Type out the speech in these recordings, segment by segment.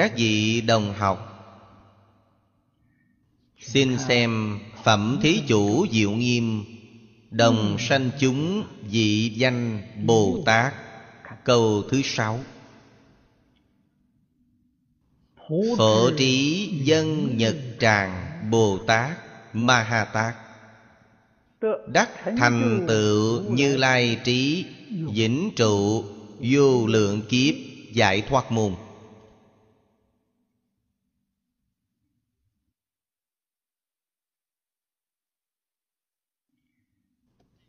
các vị đồng học. Xin xem phẩm thí chủ diệu nghiêm đồng sanh chúng dị danh bồ tát. Câu thứ sáu. Phổ trí dân nhật tràng bồ tát ma ha tát đắc thành tựu như lai trí vĩnh trụ vô lượng kiếp giải thoát môn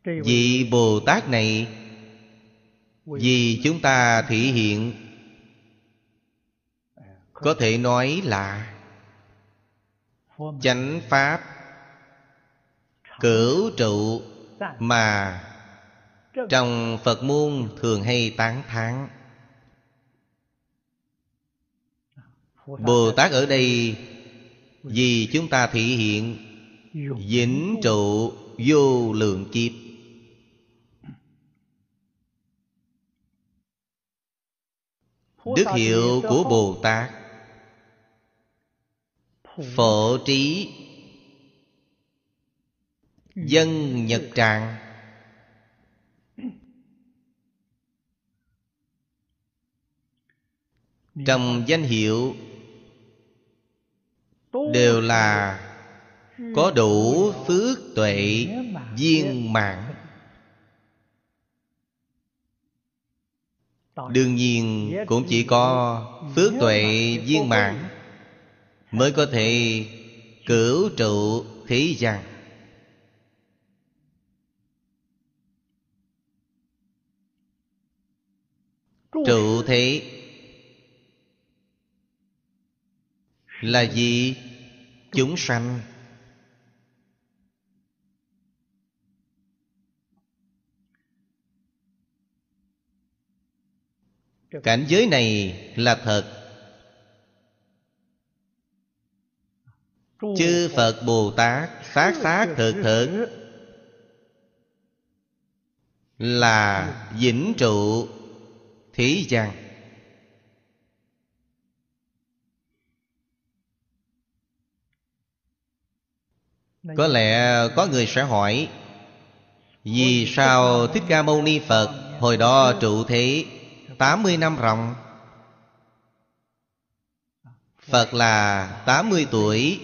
Vị Bồ Tát này Vì chúng ta thể hiện. Có thể nói là Chánh Pháp Cửu trụ Mà Trong Phật môn thường hay tán thán. Bồ Tát ở đây Vì chúng ta thể hiện Vĩnh trụ vô lượng kiếp Đức hiệu của Bồ Tát. Phổ trí. Dân Nhật Tràng Trong danh hiệu Đều là Có đủ phước tuệ viên mãn Đương nhiên cũng chỉ có phước tuệ viên mãn Mới có thể cửu trụ thế gian Trụ thế Là gì? Chúng sanh Cảnh giới này là thật. Chư Phật Bồ Tát xác xác thực thực Là vĩnh trụ Thế gian Có lẽ có người sẽ hỏi, Vì sao Thích Ca Mâu Ni Phật Hồi đó trụ thế 80 năm ròng. Phật là 80 tuổi,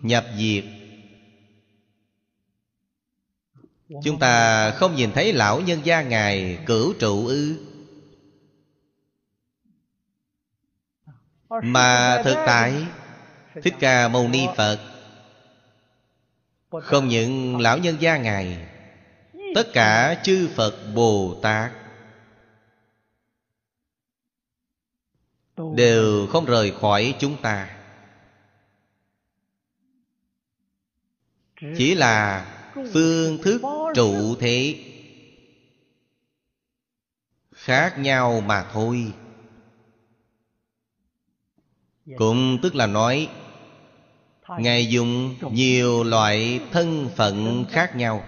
Nhập diệt. Chúng ta không nhìn thấy lão nhân gia Ngài cửu trụ ư. Mà thực tại, Thích Ca Mâu Ni Phật, Không những lão nhân gia Ngài, Tất cả chư Phật Bồ Tát đều không rời khỏi chúng ta. Chỉ là phương thức trụ thế. Khác nhau mà thôi. Cũng tức là nói ngài dùng nhiều loại thân phận khác nhau.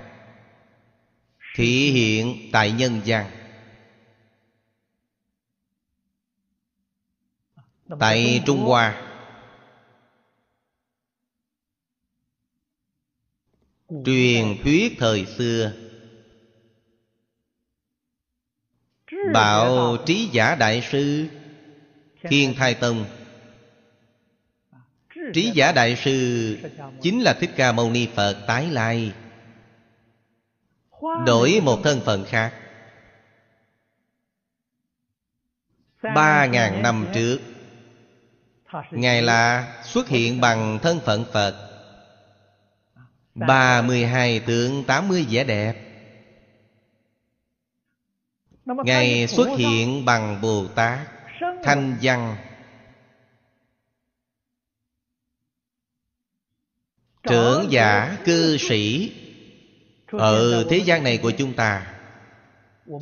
Thể hiện tại nhân gian tại trung hoa. Truyền thuyết thời xưa. Bảo trí giả đại sư thiên thai tông. Trí giả đại sư chính là thích ca mâu ni phật tái lai. Đổi một thân phận khác. Ba ngàn năm trước Ngài là xuất hiện bằng thân phận Phật. ba mươi hai tượng tám mươi vẻ đẹp. Ngài xuất hiện bằng Bồ Tát, Thanh văn. Trưởng giả, cư sĩ Ở thế gian này của chúng ta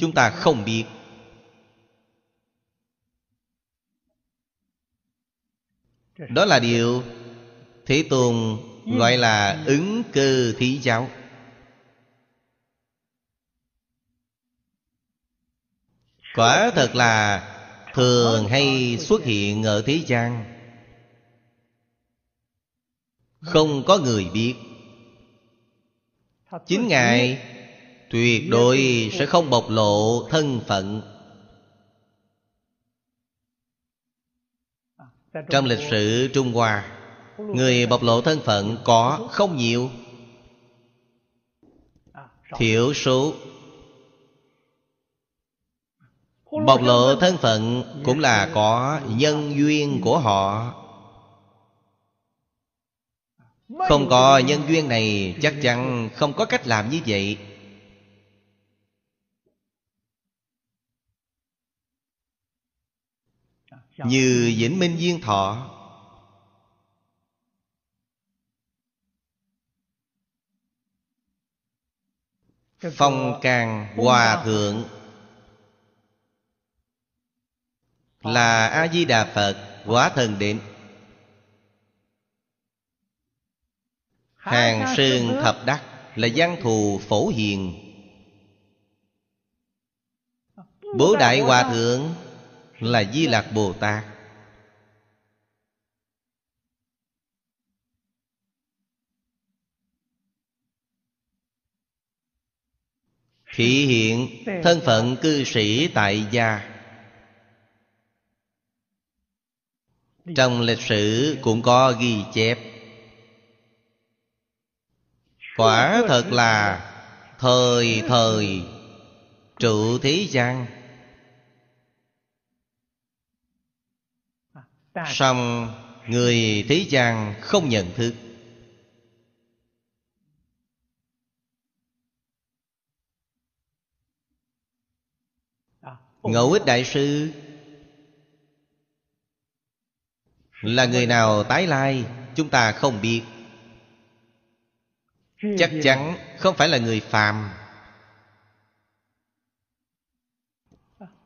Chúng ta không biết. Đó là điều Thế Tôn gọi là ứng cơ thí giáo. Quả thật là thường hay xuất hiện ở thế gian. Không có người biết. Chính Ngài tuyệt đối sẽ không bộc lộ thân phận Trong lịch sử Trung Hoa, Người bộc lộ thân phận có không nhiều? Thiểu số. Bộc lộ thân phận cũng là có nhân duyên của họ. Không có nhân duyên này chắc chắn không có cách làm như vậy. Như Vĩnh Minh viên Thọ. Phong Càng Hòa Thượng. Là A-di-đà Phật, Quả thần đến Hàng Sơn Thập Đắc Là văn thù phổ hiền. Bố Đại Hòa Thượng. Là Di Lạc Bồ Tát. Thị hiện thân phận cư sĩ tại gia. Trong lịch sử cũng có ghi chép. Quả thật là Thời thời Trụ thế gian Xong, Người thế gian không nhận thức Ngẫu ích đại sư, Là người nào tái lai, Chúng ta không biết. Chắc chắn không phải là người phàm.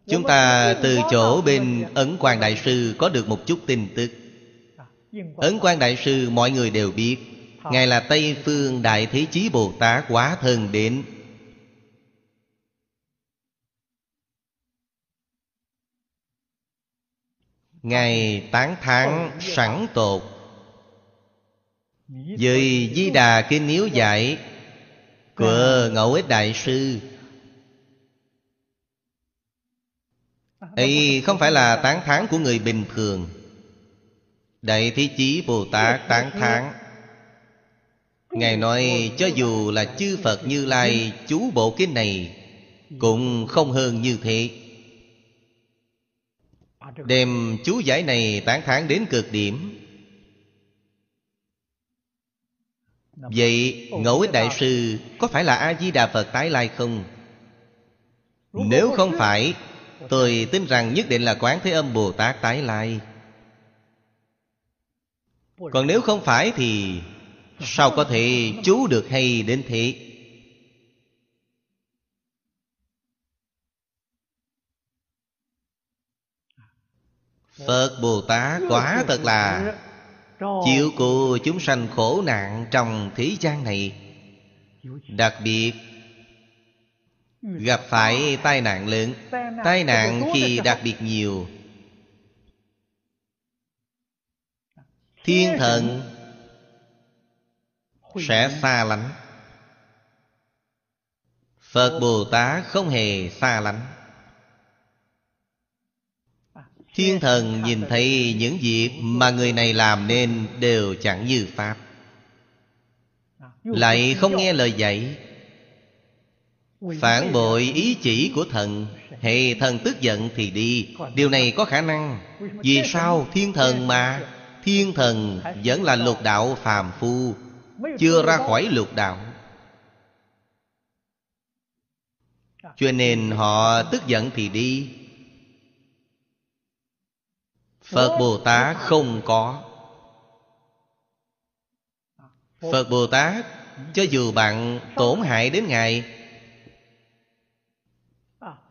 Chúng ta từ chỗ bên Ấn Quang Đại Sư có được một chút tin tức. Ấn Quang Đại Sư mọi người đều biết Ngài là Tây Phương Đại Thế Chí Bồ Tát quá thân đến. Ngài tán thán sẵn tột. Với Di Đà Kinh Niếu Giải Của Ngẫu Ích Đại Sư ấy không phải là tán thán của người bình thường. Đại Thế Chí Bồ Tát tán thán. Ngài nói cho dù là chư Phật Như Lai chú bộ kinh này Cũng không hơn như thế. Đem chú giải này tán thán đến cực điểm. Vậy Ngẫu Ích Đại Sư Có phải là A-di-đà Phật tái lai không? Nếu không phải Tôi tin rằng nhất định là Quán Thế Âm Bồ Tát tái lai. Còn nếu không phải thì Sao có thể chú được hay đến thế? Phật Bồ Tát quả thật là Chịu cụ chúng sanh khổ nạn trong thế gian này. Đặc biệt Gặp phải tai nạn lớn. Tai nạn khi đặc biệt nhiều. Thiên thần Sẽ xa lánh. Phật Bồ Tát không hề xa lánh. Thiên thần nhìn thấy những việc mà người này làm nên đều chẳng như Pháp. Lại không nghe lời dạy. Phản bội ý chỉ của thần Hệ thần tức giận thì đi. Điều này có khả năng. Vì sao thiên thần mà? Thiên thần vẫn là lục đạo phàm phu Chưa ra khỏi lục đạo. Cho nên họ tức giận thì đi. Phật Bồ Tát không có. Phật Bồ Tát Cho dù bạn tổn hại đến Ngài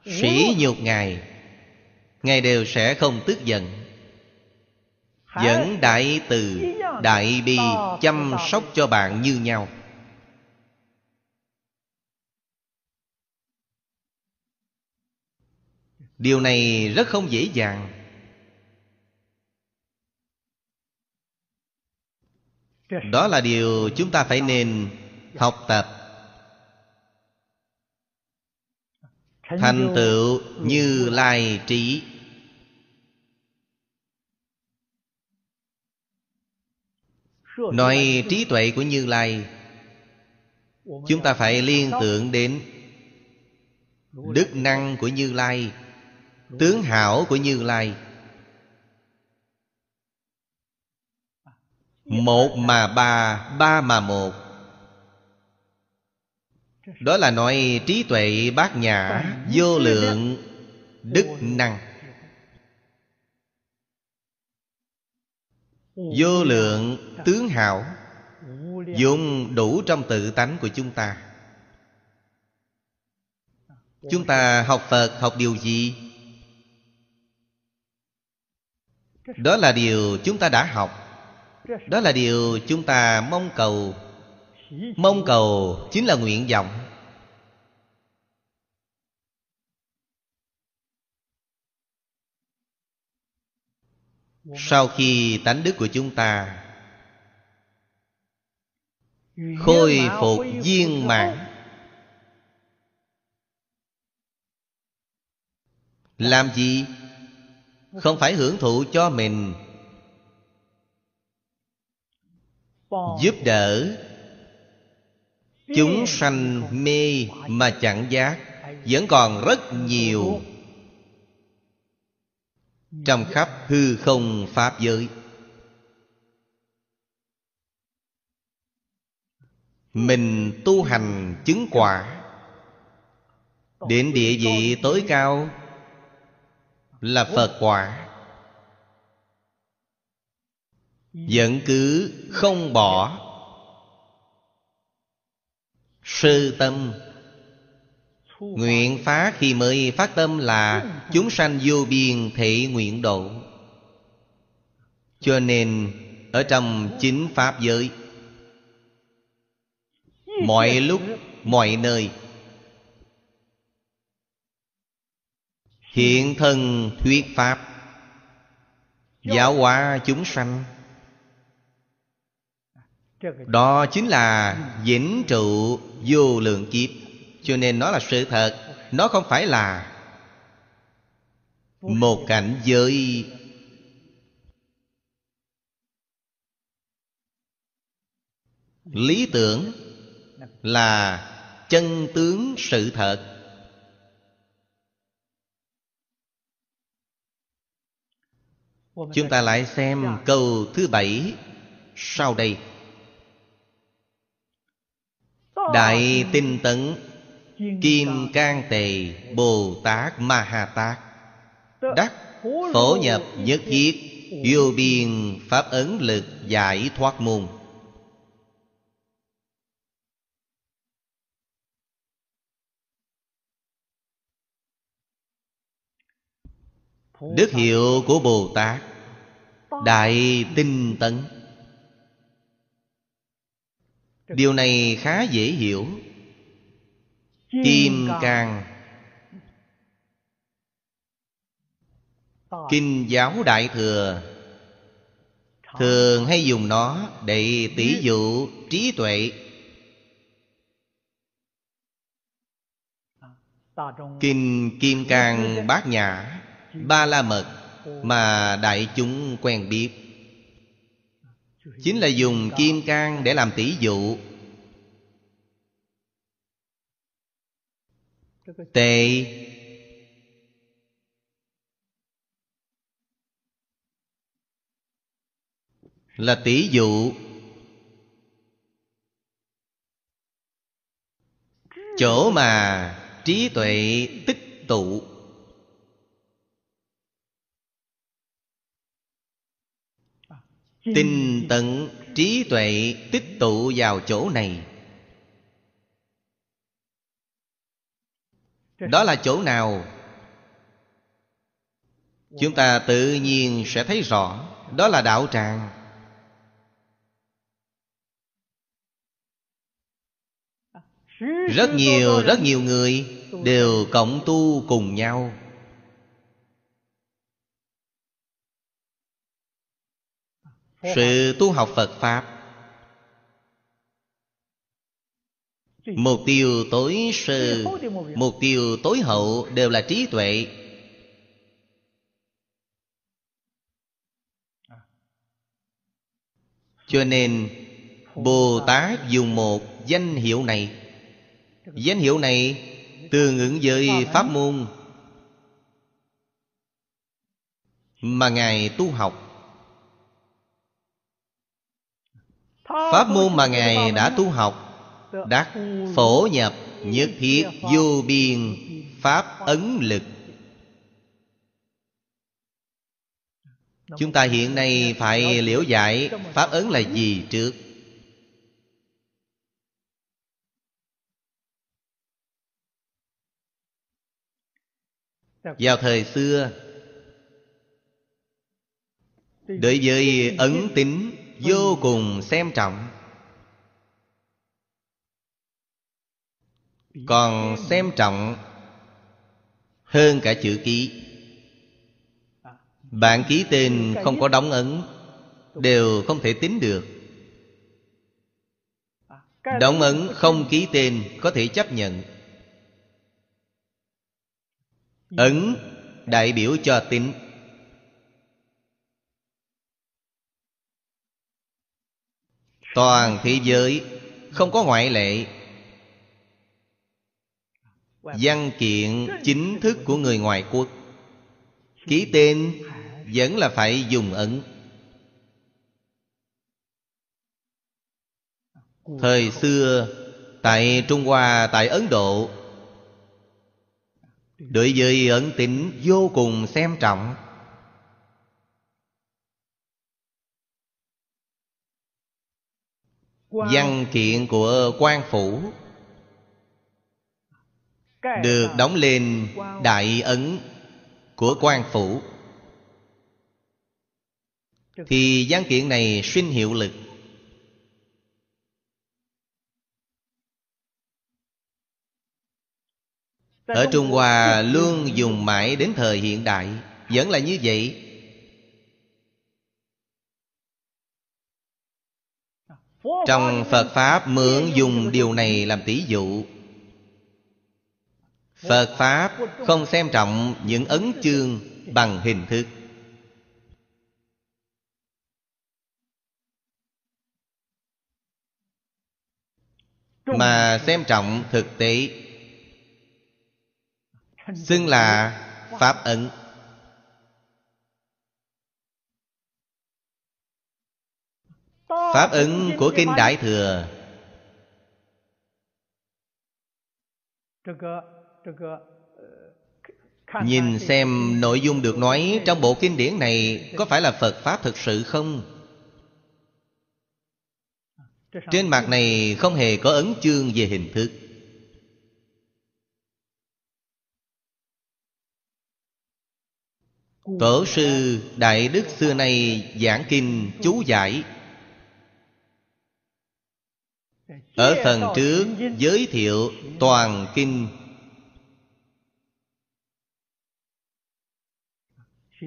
Sỉ nhục Ngài Ngài đều sẽ không tức giận. Vẫn đại từ đại bi chăm sóc cho bạn như nhau. Điều này rất không dễ dàng. Đó là điều chúng ta phải nên học tập thành tựu như lai trí. Nói trí tuệ của như lai chúng ta phải liên tưởng đến đức năng của như lai tướng hảo của như lai. Một mà ba ba mà một đó là nói trí tuệ bát nhã, vô lượng, đức năng. Vô lượng, tướng hảo dùng đủ trong tự tánh của chúng ta. Chúng ta học phật, học điều gì? Đó là điều chúng ta đã học. Đó là điều chúng ta mong cầu. Mong cầu chính là nguyện vọng. Sau khi tánh đức của chúng ta khôi phục viên mãn làm gì? Không phải hưởng thụ cho mình. Giúp đỡ chúng sanh mê mà chẳng giác vẫn còn rất nhiều trong khắp hư không pháp giới. Mình tu hành chứng quả. Đến địa vị tối cao là phật quả. Vẫn cứ không bỏ. Sư tâm. Nguyện phá khi mới phát tâm là Chúng sanh vô biên thị nguyện độ. Cho nên Ở trong chính Pháp giới Mọi lúc, mọi nơi Hiện thân thuyết Pháp Giáo hóa chúng sanh. Đó chính là vĩnh trụ vô lượng kiếp cho nên nó là sự thật. Nó không phải là một cảnh giới. Lý tưởng là chân tướng sự thật. Chúng ta lại xem câu thứ bảy sau đây. Đại tinh tấn Kim Cang Tề Bồ Tát Ma Ha Tát Đắc phổ nhập nhất thiết, Vô biên pháp ấn lực giải thoát môn. Đức hiệu của Bồ Tát Đại tinh tấn. Điều này khá dễ hiểu. Kim Cang Kinh giáo Đại Thừa. Thường hay dùng nó để tỷ dụ trí tuệ. Kinh Kim Cang Bát Nhã Ba La Mật Mà đại chúng quen biết. Chính là dùng Kim Cang để làm tỷ dụ tệ là tỷ dụ. Chỗ mà trí tuệ tích tụ. Tinh tận trí tuệ tích tụ vào chỗ này. Đó là chỗ nào? Chúng ta tự nhiên sẽ thấy rõ. Đó là đạo tràng. Rất nhiều, rất nhiều người Đều cộng tu cùng nhau. Sự tu học Phật Pháp Mục tiêu tối sơ Mục tiêu tối hậu đều là trí tuệ. Cho nên Bồ Tát dùng một danh hiệu này. Danh hiệu này tương ứng với pháp môn. Mà Ngài tu học. Pháp môn mà Ngài đã tu học Đắc phổ nhập nhất thiết vô biên, Pháp ấn lực. Chúng ta hiện nay phải liễu giải Pháp ấn là gì trước? Vào thời xưa, Đối với ấn tính Vô cùng xem trọng. Còn xem trọng Hơn cả chữ ký. Bạn ký tên không có đóng ấn Đều không thể tính được. Đóng ấn không ký tên Có thể chấp nhận. Ấn đại biểu cho tính. Toàn thế giới Không có ngoại lệ Văn kiện chính thức của người ngoại quốc. Ký tên vẫn là phải dùng ấn. Thời xưa Tại Trung Hoa, tại Ấn Độ Đối với ấn tính vô cùng xem trọng. Văn kiện của quan phủ được đóng lên đại ấn của quan phủ. Thì văn kiện này sinh hiệu lực. Ở Trung Hoa luôn dùng mãi đến thời hiện đại, Vẫn là như vậy. Trong Phật Pháp mượn dùng điều này làm tỷ dụ. Phật Pháp không xem trọng những ấn chương bằng hình thức. Mà xem trọng thực tế. Xưng là Pháp ấn. Pháp ấn của Kinh Đại Thừa. Nhìn xem nội dung được nói trong bộ kinh điển này Có phải là Phật Pháp thực sự không? Trên mặt này không hề có ấn chương về hình thức Tổ sư Đại Đức xưa nay giảng kinh chú giải Ở phần trước giới thiệu toàn kinh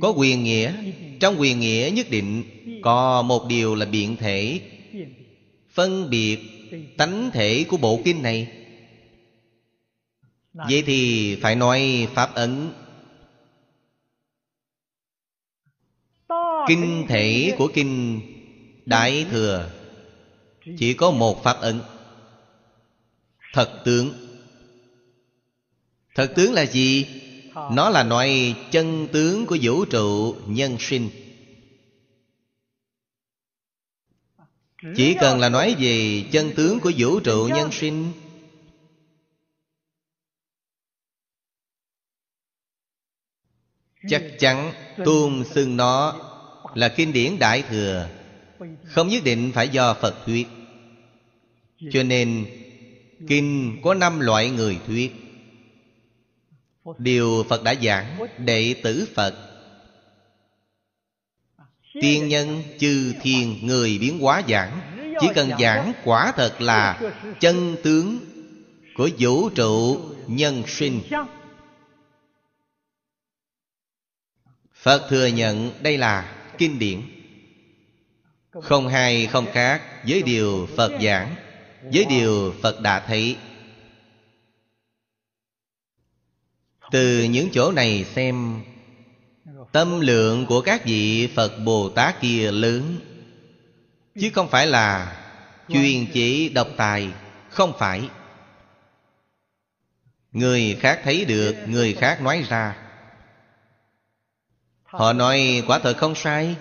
Có quyền nghĩa. Trong quyền nghĩa nhất định, Có một điều là biện thể. Phân biệt tánh thể của bộ kinh này. Vậy thì phải nói Pháp ấn. Kinh thể của Kinh Đại Thừa. Chỉ có một Pháp ấn. Thật tướng. Thật tướng là gì? Nó là nói chân tướng của vũ trụ nhân sinh. Chỉ cần là nói về chân tướng của vũ trụ nhân sinh, Chắc chắn tôn xưng nó là kinh điển Đại Thừa, Không nhất định phải do Phật thuyết. Cho nên Kinh có năm loại người thuyết. Điều Phật đã giảng Đệ tử Phật. Tiên nhân, chư thiên, người biến hóa giảng. Chỉ cần giảng quả thật là Chân tướng của vũ trụ nhân sinh. Phật thừa nhận đây là kinh điển. Không hay không khác với điều Phật giảng, Với điều Phật đã thấy. Từ những chỗ này xem, Tâm lượng của các vị Phật Bồ Tát kia lớn. Chứ không phải là Chuyên chỉ độc tài, Không phải. Người khác thấy được, Người khác nói ra. Họ nói, quả thật không sai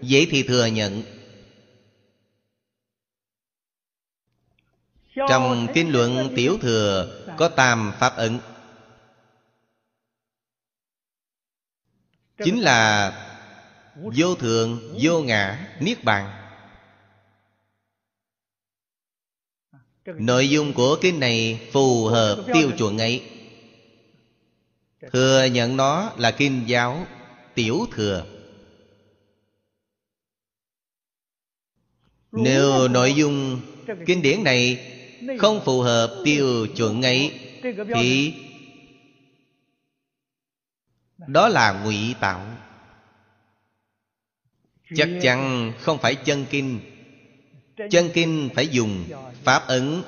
dễ thì thừa nhận. Trong kinh luận tiểu thừa Có tam pháp ứng Chính là Vô thường, vô ngã, niết bàn. Nội dung của kinh này phù hợp tiêu chuẩn ấy. Thừa nhận nó là kinh giáo tiểu thừa. Nếu nội dung kinh điển này không phù hợp tiêu chuẩn ấy Thì đó là ngụy tạo. Chắc chắn không phải chân kinh. Chân kinh phải dùng pháp ấn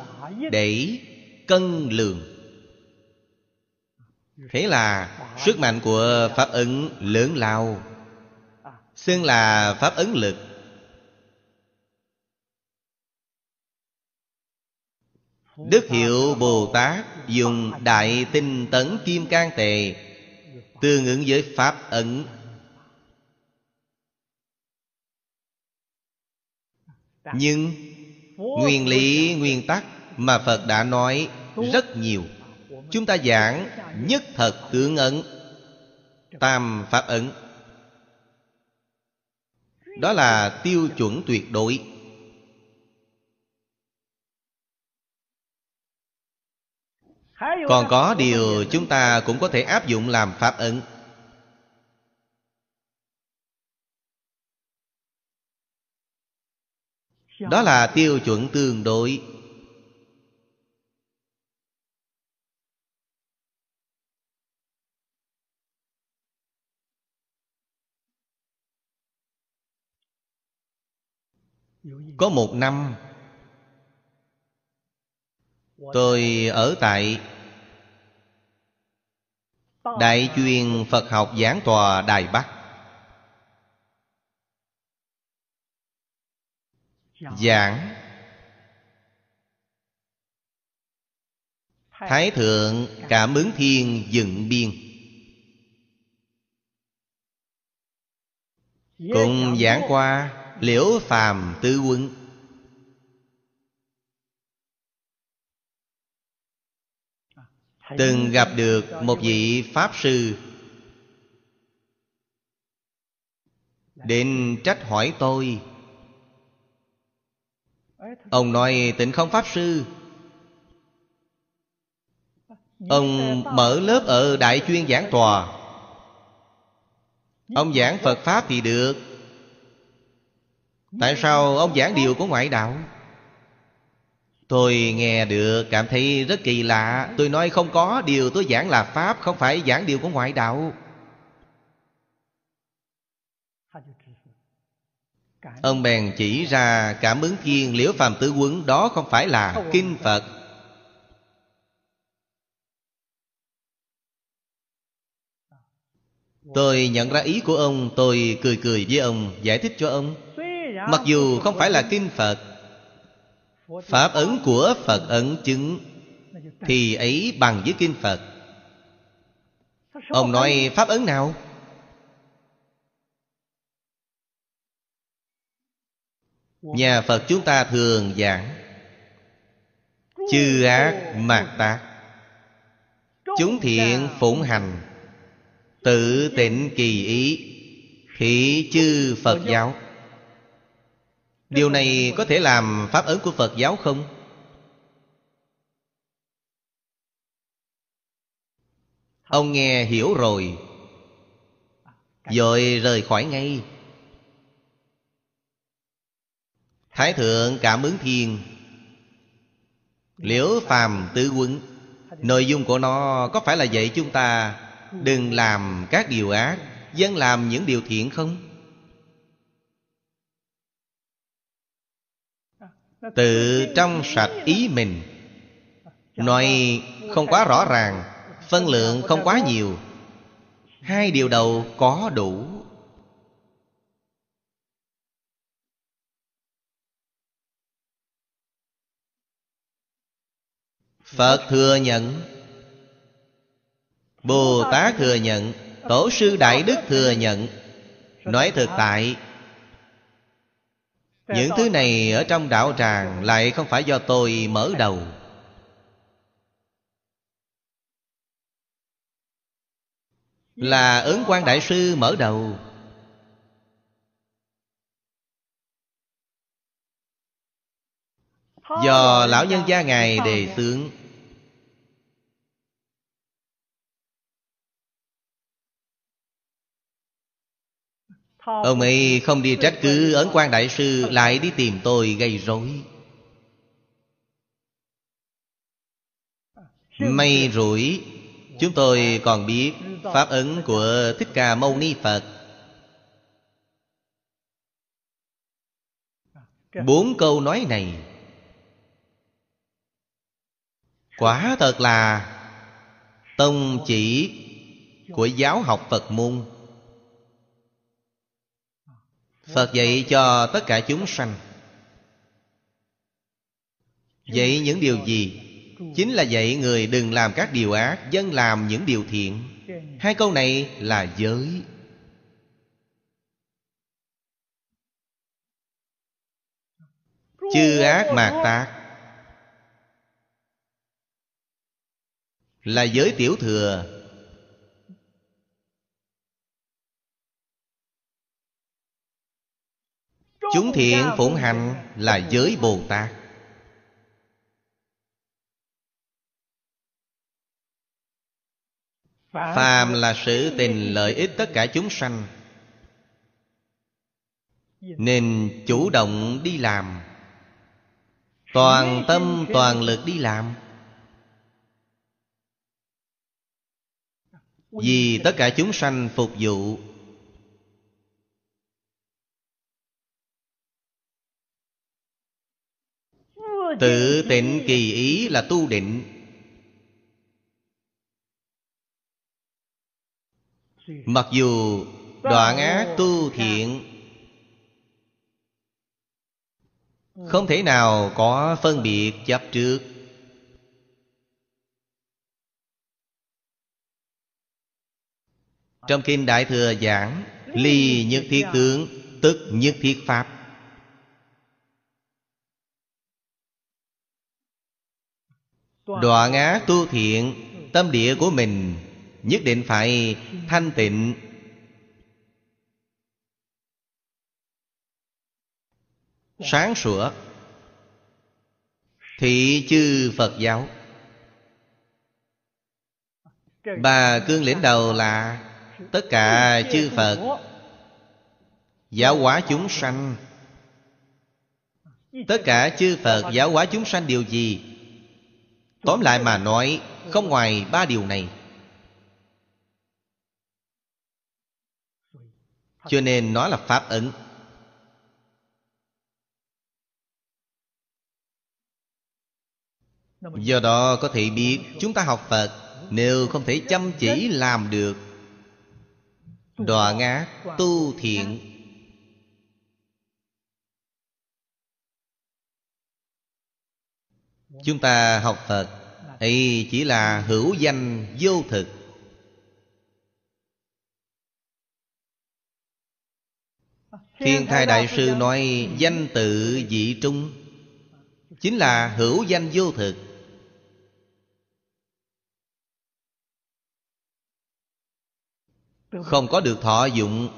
để cân lượng. Thế là sức mạnh của pháp ấn lớn lao. Xưng là pháp ấn lực. Đức hiệu bồ tát dùng đại tinh tấn kim can tề tương ứng với pháp ẩn nhưng nguyên lý, nguyên tắc mà phật đã nói rất nhiều. Chúng ta giảng nhất thật tướng ẩn tam pháp ẩn đó là tiêu chuẩn tuyệt đối. Còn có điều chúng ta cũng có thể áp dụng làm pháp ấn. Đó là tiêu chuẩn tương đối. Có một năm tôi ở tại đại chuyên phật học giảng tòa đài bắc. Giảng thái thượng cảm ứng thiên dựng biên. Cùng giảng qua liễu phàm tứ quân từng gặp được một vị pháp sư. Đến trách hỏi tôi. Ông nói tịnh không pháp sư? Ông mở lớp ở đại chuyên giảng tòa. Ông giảng phật pháp thì được. Tại sao ông giảng điều của ngoại đạo Tôi nghe được, cảm thấy rất kỳ lạ. Tôi nói không có điều tôi giảng là Pháp, Không phải giảng điều của ngoại đạo. Ông bèn chỉ ra cảm ứng thiên liễu phàm tứ quấn, Đó không phải là kinh Phật. Tôi nhận ra ý của ông, Tôi cười cười với ông, Giải thích cho ông. Mặc dù không phải là kinh Phật Pháp ấn của Phật ấn chứng Thì ấy bằng với kinh Phật Ông nói, pháp ấn nào? Nhà Phật chúng ta thường giảng, Chư ác mạt tác, Chúng thiện phụng hành, Tự tịnh kỳ ý Khỉ chư Phật giáo Điều này có thể làm pháp ấn của Phật giáo không? Ông nghe hiểu rồi Rồi rời khỏi ngay Thái thượng cảm ứng thiên Liễu phàm tứ Quân Nội dung của nó có phải là dạy chúng ta Đừng làm các điều ác, Dân làm những điều thiện không? Tự trong sạch ý mình. Nói không quá rõ ràng, Phân lượng không quá nhiều. Hai điều đầu có đủ. Phật thừa nhận. Bồ Tát thừa nhận. Tổ sư Đại Đức thừa nhận. Nói thực tại những thứ này ở trong đạo tràng Lại không phải do tôi mở đầu. Là ứng quan đại sư mở đầu. Do lão nhân gia Ngài đề xướng. Ông ấy không đi trách cứ ấn quan đại sư, Lại đi tìm tôi gây rối. May rủi, Chúng tôi còn biết Pháp ấn của Thích Ca Mâu Ni Phật. Bốn câu nói này. Quả thật là Tông chỉ của giáo học Phật môn. Phật dạy cho tất cả chúng sanh. Dạy những điều gì? Chính là dạy người đừng làm các điều ác, Dân làm những điều thiện. Hai câu này là giới. Chư ác mạt tác. Là giới tiểu thừa. Chúng thiện phụng hành là giới Bồ Tát. Phàm là sự tình lợi ích tất cả chúng sanh, Nên chủ động đi làm. Toàn tâm, toàn lực đi làm. Vì tất cả chúng sanh phục vụ Tự tịnh kỳ ý là tu định. Mặc dù đoạn ác tu thiện Không thể nào có phân biệt chấp trước. Trong Kinh Đại Thừa giảng Ly nhất thiết tướng Tức nhất thiết Pháp Đoạn ác tu thiện, Tâm địa của mình, Nhất định phải thanh tịnh. Sáng sủa, Thị chư Phật giáo. Bà cương lĩnh đầu là Tất cả chư Phật. Giáo hóa chúng sanh. Tất cả chư Phật giáo hóa chúng sanh điều gì? Tóm lại mà nói, Không ngoài ba điều này. Cho nên nó là Pháp ấn. Do đó có thể biết Chúng ta học Phật, Nếu không thể chăm chỉ làm được, Đọa ngã, tu thiện Chúng ta học Phật, ấy chỉ là hữu danh vô thực. Thiên Thai Đại Sư nói, danh tự dị trung, Chính là hữu danh vô thực. Không có được thọ dụng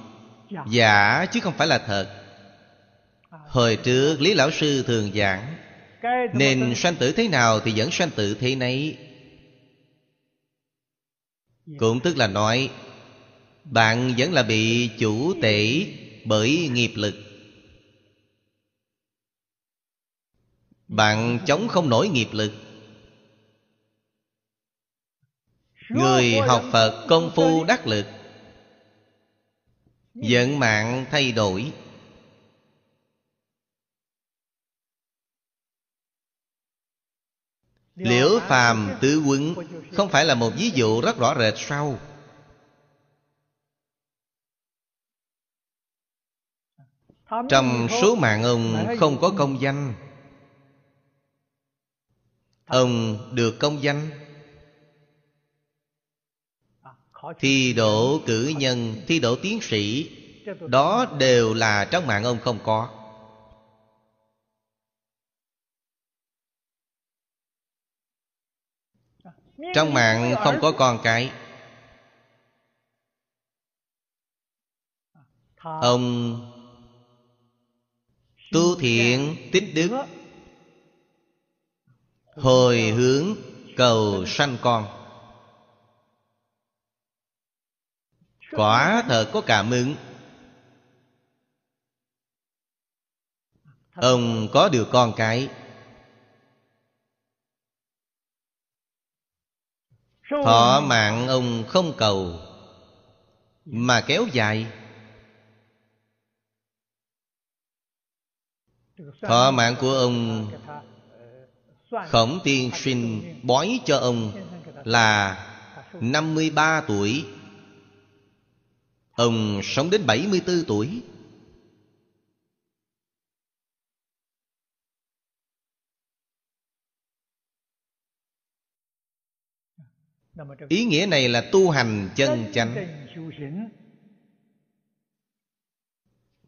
Giả chứ không phải là thật. Hồi trước Lý Lão Sư thường giảng nên sanh tử thế nào thì vẫn sanh tử thế nấy. Cũng tức là nói Bạn vẫn là bị chủ tể bởi nghiệp lực. Bạn chống không nổi nghiệp lực. Người học Phật công phu đắc lực Vận mạng thay đổi Liễu phàm tứ quấn Không phải là một ví dụ rất rõ rệt sao? Trong số mạng ông không có công danh. Ông được công danh. Thi đỗ cử nhân Thi đỗ tiến sĩ Đó đều là trong mạng ông không có Trong mạng không có con cái. Ông Tu thiện tích đức, Hồi hướng cầu sanh con. Quả thật có cảm ứng. Ông có được con cái. Thọ mạng ông không cầu Mà kéo dài. Thọ mạng của ông Khổng tiên sinh bói cho ông là 53 tuổi. Ông sống đến 74 tuổi Ý nghĩa này là tu hành chân chánh.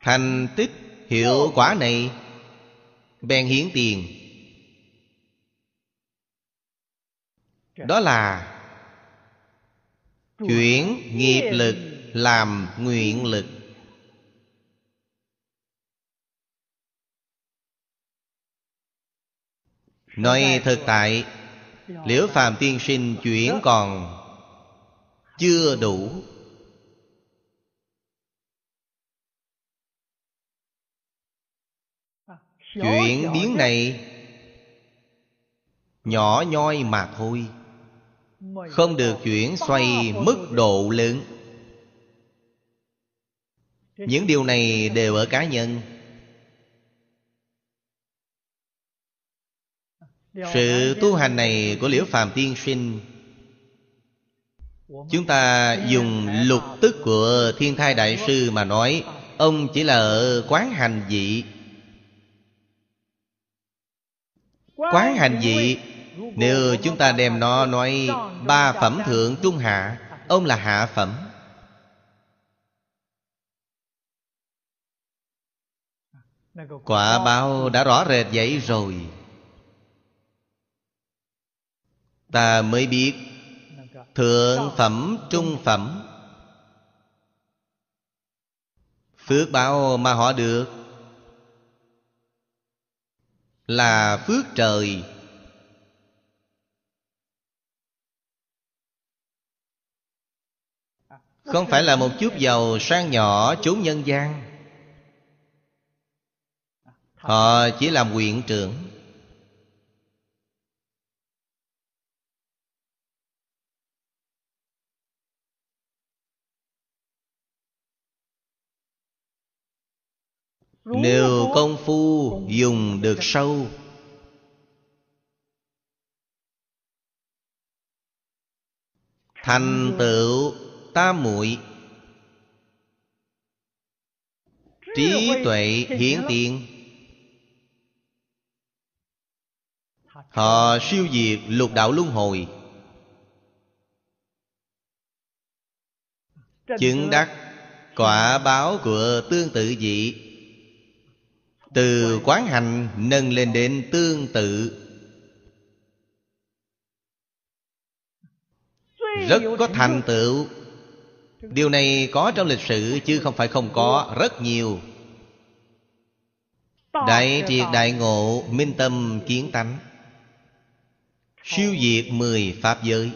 Thành tích hiệu quả này Bèn hiến tiền. Đó là Chuyển nghiệp lực làm nguyện lực. Nói thực tại Liễu phàm tiên sinh chuyển còn Chưa đủ. Chuyển biến này Nhỏ nhoi mà thôi, Không được chuyển xoay mức độ lớn. Những điều này đều ở cá nhân. Sự tu hành này của Liễu Phàm Tiên Sinh. Chúng ta dùng lục tức của Thiên Thai Đại Sư mà nói Ông chỉ là ở quán hành vị Quán hành vị Nếu chúng ta đem nó nói Ba phẩm thượng trung hạ Ông là hạ phẩm. Quả báo đã rõ rệt vậy rồi Ta mới biết Thượng phẩm, trung phẩm. Phước báo mà họ được Là phước trời. Không phải là một chút giàu sang nhỏ, chốn nhân gian. Họ chỉ làm quyện trưởng. Nếu công phu dùng được sâu Thành tựu tam muội. Trí tuệ hiển tiện Họ siêu diệt lục đạo luân hồi. Chứng đắc quả báo của tương tự dị từ quán hành nâng lên đến tương tự. Rất có thành tựu. Điều này có trong lịch sử chứ không phải không có, Rất nhiều. Đại triệt đại ngộ Minh tâm kiến tánh. Siêu diệt mười pháp giới.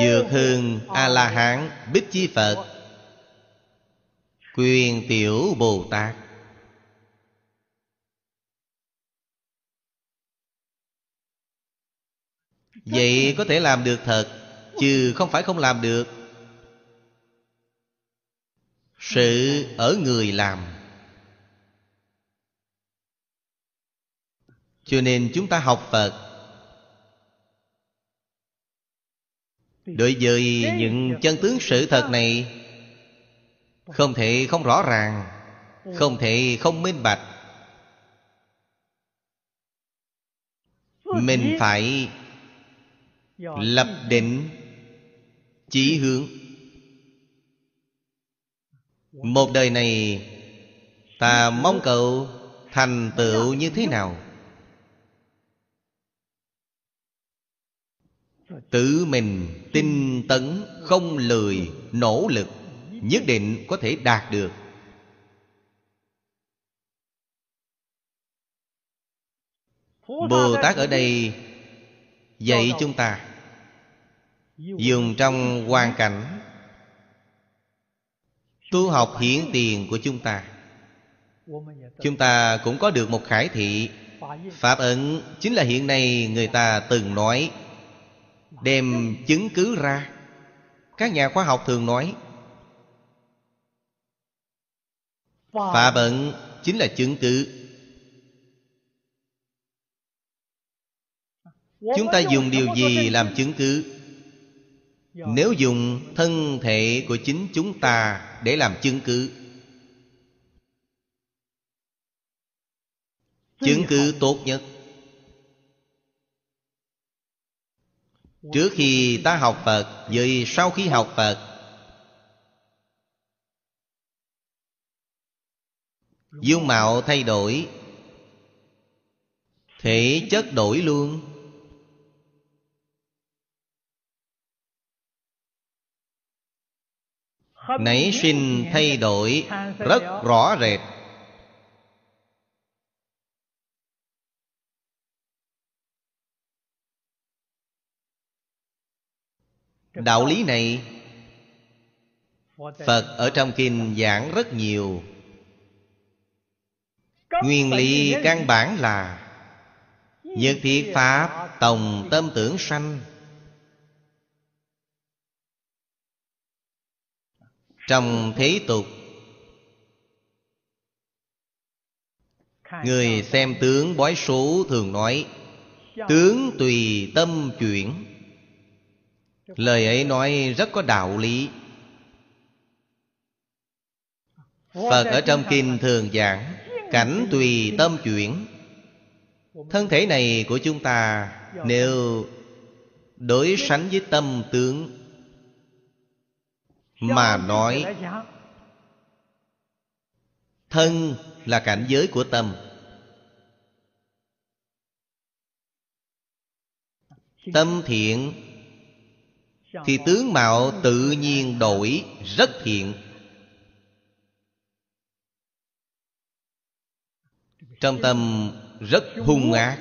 Dược hương A-la-hán Bích chi Phật. Quyền tiểu Bồ Tát. Vậy có thể làm được thật, Chứ không phải không làm được. Sự ở người làm. Cho nên chúng ta học Phật. Đối với những chân tướng sự thật này không thể không rõ ràng Không thể không minh bạch. Mình phải Lập định Chỉ hướng. Một đời này Ta mong cầu thành tựu như thế nào? Tự mình tinh tấn Không lười Nỗ lực Nhất định có thể đạt được. Bồ Tát ở đây Dạy chúng ta Dùng trong hoàn cảnh Tu học hiển tiền của chúng ta. Chúng ta cũng có được một khải thị. Pháp ấn chính là hiện nay người ta từng nói, Đem chứng cứ ra. Các nhà khoa học thường nói Pháp ấn chính là chứng cứ. Chúng ta dùng điều gì làm chứng cứ? Nếu dùng thân thể của chính chúng ta Để làm chứng cứ. Chứng cứ tốt nhất. Trước khi ta học Phật Với sau khi học Phật dung mạo thay đổi. Thể chất đổi luôn. Nảy sinh thay đổi rất rõ rệt. Đạo lý này phật ở trong kinh giảng rất nhiều nguyên lý căn bản là nhất thiết pháp tổng tâm tưởng sanh. Trong thế tục người xem tướng bói số thường nói tướng tùy tâm chuyển. Lời ấy nói rất có đạo lý. Phật ở trong kinh thường giảng cảnh tùy tâm chuyển. Thân thể này của chúng ta nếu đối sánh với tâm tướng mà nói, thân là cảnh giới của tâm. Tâm thiện thì tướng mạo tự nhiên đổi, rất thiện. Trong tâm rất hung ác.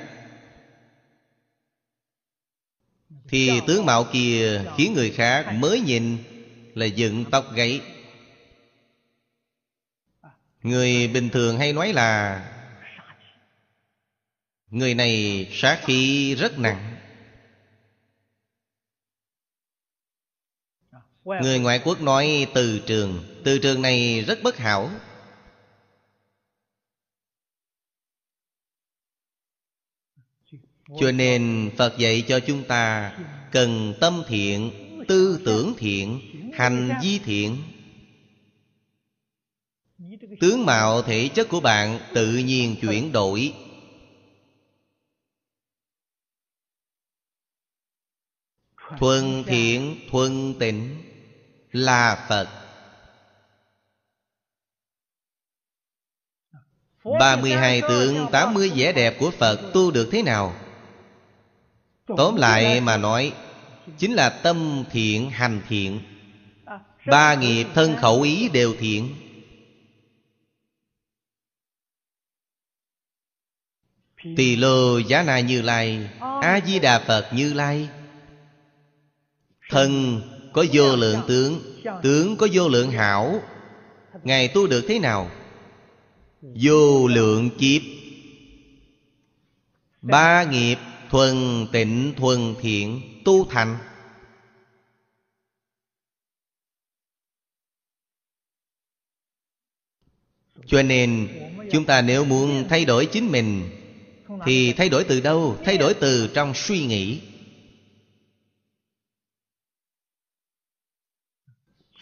Thì tướng mạo kia khiến người khác mới nhìn là dựng tóc gáy. Người bình thường hay nói là, người này sát khí rất nặng. Người ngoại quốc nói từ trường từ trường này rất bất hảo. Cho nên phật dạy cho chúng ta cần tâm thiện, tư tưởng thiện, hành vi thiện. Tướng mạo thể chất của bạn tự nhiên chuyển đổi. Thuần thiện, thuần tịnh là phật. Ba mươi hai tướng, tám mươi vẻ đẹp của phật tu được thế nào? Tóm lại mà nói chính là tâm thiện hành thiện. Ba nghiệp thân khẩu ý đều thiện. Tỳ lô giá na như lai a di đà phật như lai. Thân có vô lượng tướng tướng có vô lượng hảo. Ngài tu được thế nào? Vô lượng kiếp. Ba nghiệp Thuần tịnh thuần thiện, Tu thành. Cho nên, Chúng ta nếu muốn thay đổi chính mình, Thì thay đổi từ đâu? Thay đổi từ trong suy nghĩ.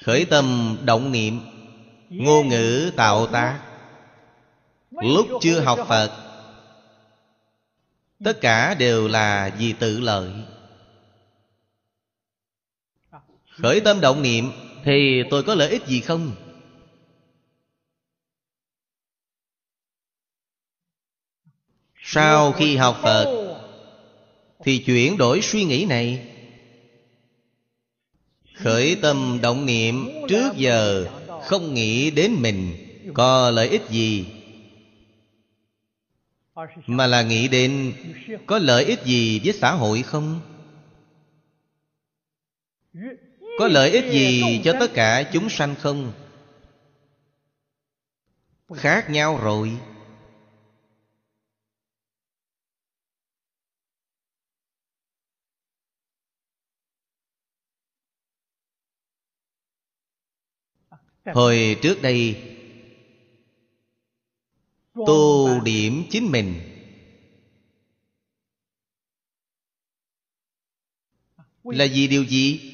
Khởi tâm động niệm, Ngôn ngữ tạo tác. Lúc chưa học Phật Tất cả đều là vì tự lợi. Khởi tâm động niệm Thì tôi có lợi ích gì không? Sau khi học Phật Thì chuyển đổi suy nghĩ này. Khởi tâm động niệm Trước giờ không nghĩ đến mình Có lợi ích gì. Mà là nghĩ đến, Có lợi ích gì với xã hội không? Có lợi ích gì cho tất cả chúng sanh không? Khác nhau rồi. Hồi trước đây Tô điểm chính mình. Là vì điều gì?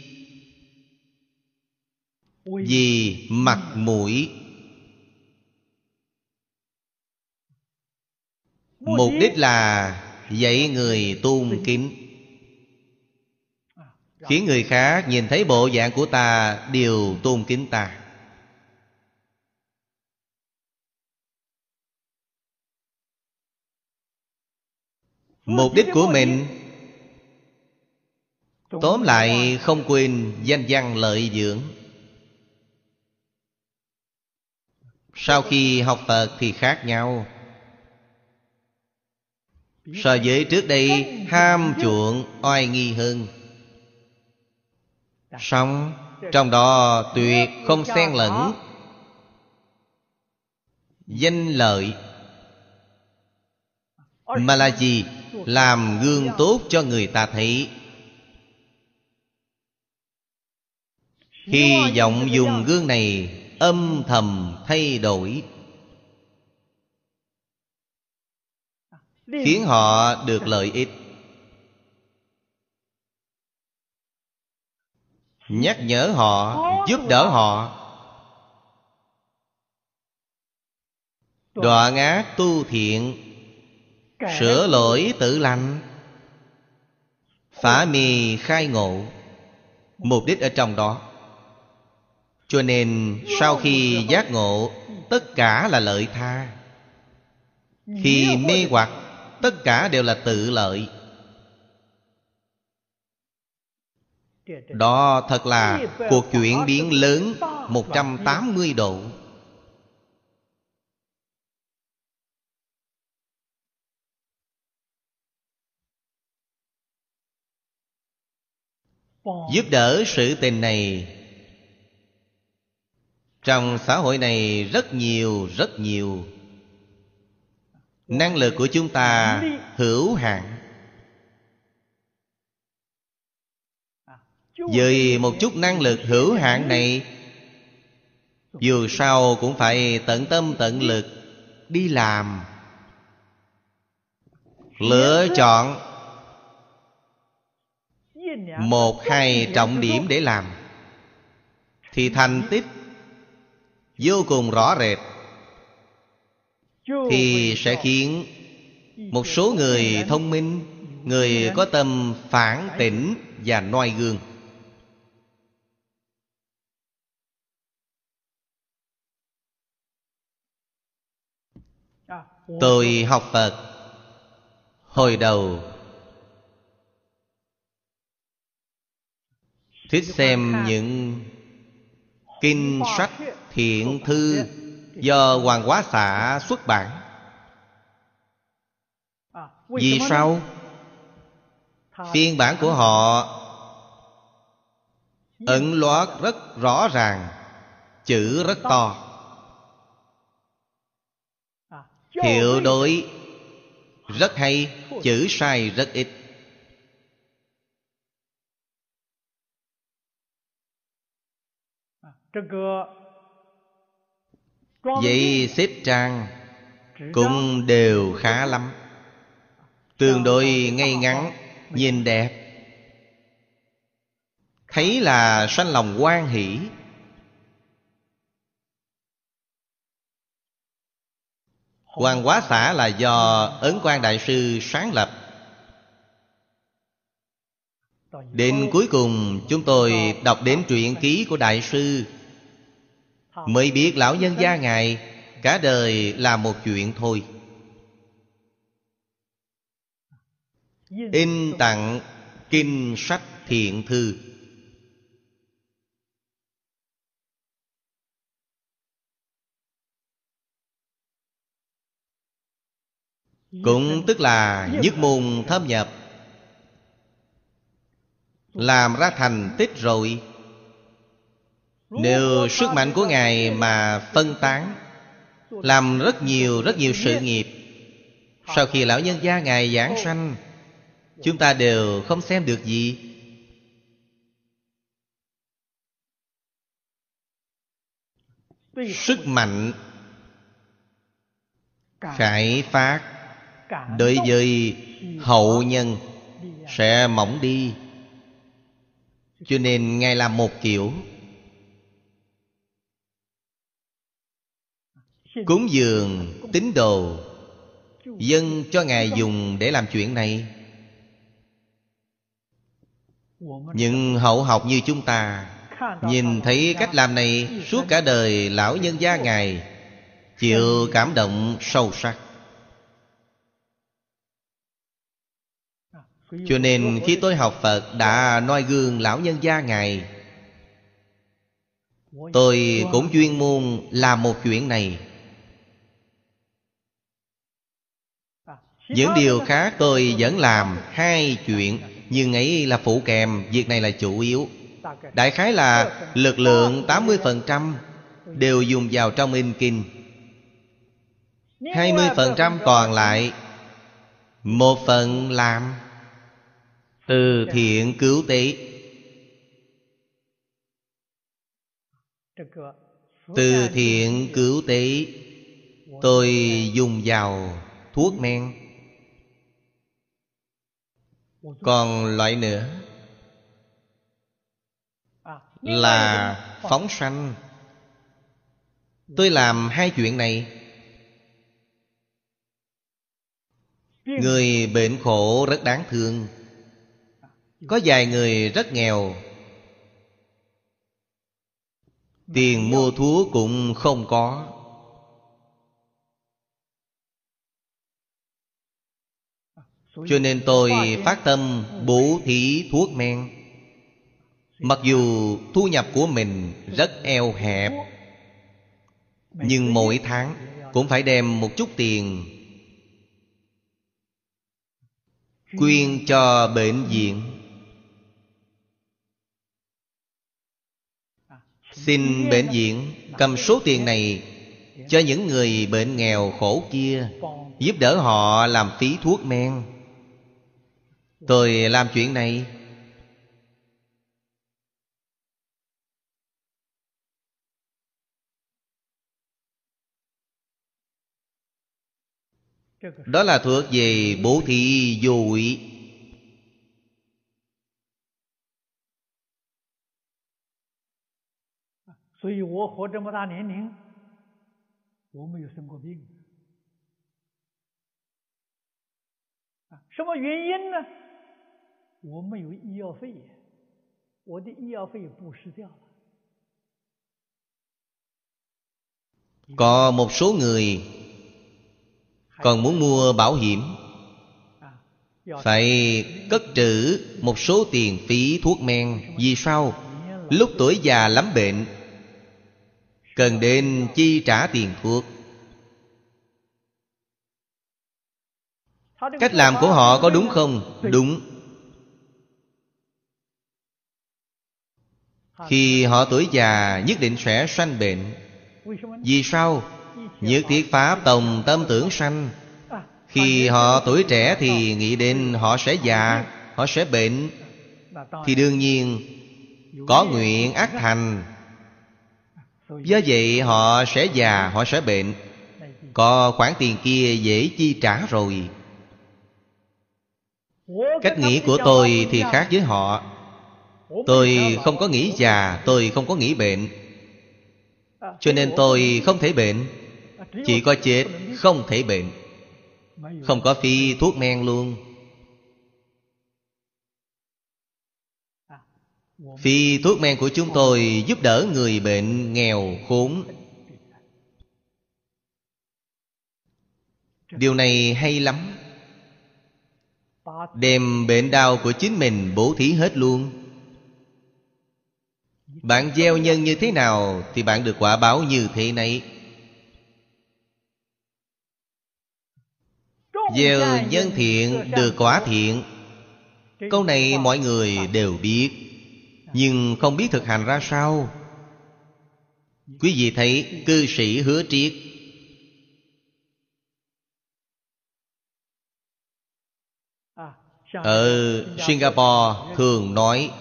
Vì mặt mũi. Mục đích là dạy người tôn kính. Khiến người khác nhìn thấy bộ dạng của ta Đều tôn kính ta Mục đích của mình. Tóm lại, không quên danh văn lợi dưỡng. Sau khi học Phật thì khác nhau. So với trước đây, ham chuộng, oai nghi hơn. Song, trong đó tuyệt không xen lẫn. Danh lợi. Mà là gì? Làm gương tốt cho người ta thấy. Hy vọng dùng gương này âm thầm thay đổi. Khiến họ được lợi ích. Nhắc nhở họ Giúp đỡ họ. Đoạn ác tu thiện Sửa lỗi tự lành. Phá mì khai ngộ. Mục đích ở trong đó. Cho nên sau khi giác ngộ Tất cả là lợi tha. Khi mê hoặc Tất cả đều là tự lợi. Đó thật là cuộc chuyển biến lớn 180 độ giúp đỡ sự tình này. Trong xã hội này rất nhiều rất nhiều. Năng lực của chúng ta hữu hạn. Với một chút năng lực hữu hạn này, dù sao cũng phải tận tâm tận lực đi làm. Lựa chọn một hai trọng điểm để làm. Thì thành tích vô cùng rõ rệt. Thì sẽ khiến một số người thông minh người có tâm phản tỉnh và noi gương. Tôi học phật hồi đầu thích xem những kinh sách thiện thư do hoàng hóa xã xuất bản. Vì sao? Phiên bản của họ ẩn loát rất rõ ràng, chữ rất to. Hiệu đối rất hay, chữ sai rất ít. Vậy xếp trang Cũng đều khá lắm. Tương đối ngay ngắn Nhìn đẹp. Thấy là sanh lòng quan hỷ. Hoàng Hóa xã là do Ấn quan Đại Sư sáng lập. Đến cuối cùng chúng tôi đọc đến truyện ký của Đại Sư Mới biết lão nhân gia Ngài Cả đời là một chuyện thôi. In tặng kinh sách thiện thư. Cũng tức là nhất môn thâm nhập. Làm ra thành tích rồi. Nếu sức mạnh của Ngài mà phân tán, Làm rất nhiều rất nhiều sự nghiệp, Sau khi lão nhân gia Ngài giảng sanh, Chúng ta đều không xem được gì. Sức mạnh Khải phát đối với hậu nhân sẽ mỏng đi. Cho nên ngài làm một kiểu. Cúng dường, tín đồ, dân cho ngài dùng để làm chuyện này. Những hậu học như chúng ta, nhìn thấy cách làm này suốt cả đời lão nhân gia ngài, chịu cảm động sâu sắc. Cho nên khi tôi học Phật đã noi gương lão nhân gia Ngài, Tôi cũng chuyên môn làm một chuyện này. Những điều khác tôi vẫn làm, hai chuyện, Nhưng ấy là phụ kèm, Việc này là chủ yếu. Đại khái là lực lượng 80% Đều dùng vào trong in kinh. 20% còn lại, Một phần làm. Từ thiện cứu tế. Từ thiện cứu tế, tôi dùng vào thuốc men còn loại nữa là phóng sanh. Tôi làm hai chuyện này. Người bệnh khổ rất đáng thương. Có vài người rất nghèo. Tiền mua thuốc cũng không có. Cho nên tôi phát tâm bố thí thuốc men. Mặc dù thu nhập của mình rất eo hẹp Nhưng mỗi tháng cũng phải đem một chút tiền Quyên cho bệnh viện. Xin bệnh viện cầm số tiền này Cho những người bệnh nghèo khổ kia Giúp đỡ họ làm phí thuốc men Tôi làm chuyện này Đó là thuộc về bố thí vô ủy 所以我活这么大年龄，我没有生过病。啊，什么原因呢？我没有医药费，我的医药费布施掉了。Có một số người còn muốn mua bảo hiểm phải cất trữ một số tiền phí thuốc men vì sao lúc tuổi già lắm bệnh Cần đến chi trả tiền thuốc Cách làm của họ có đúng không? Đúng Khi họ tuổi già nhất định sẽ sanh bệnh. Vì sao? Nhất thiết pháp tổng tâm tưởng sanh. Khi họ tuổi trẻ thì nghĩ đến họ sẽ già Họ sẽ bệnh. Thì đương nhiên Có nguyện ác thành. Do vậy họ sẽ già, họ sẽ bệnh. Có khoản tiền kia dễ chi trả rồi. Cách nghĩ của tôi thì khác với họ. Tôi không có nghĩ già Tôi không có nghĩ bệnh. Cho nên tôi không thể bệnh. Chỉ có chết không thể bệnh. Không có phi thuốc men luôn. Phi thuốc men của chúng tôi giúp đỡ người bệnh nghèo khốn. Điều này hay lắm. Đem bệnh đau của chính mình bố thí hết luôn bạn gieo nhân như thế nào Thì bạn được quả báo như thế này Gieo nhân thiện được quả thiện. Câu này mọi người đều biết, Nhưng không biết thực hành ra sao. Quý vị thấy cư sĩ hứa triết. Ở Singapore thường nói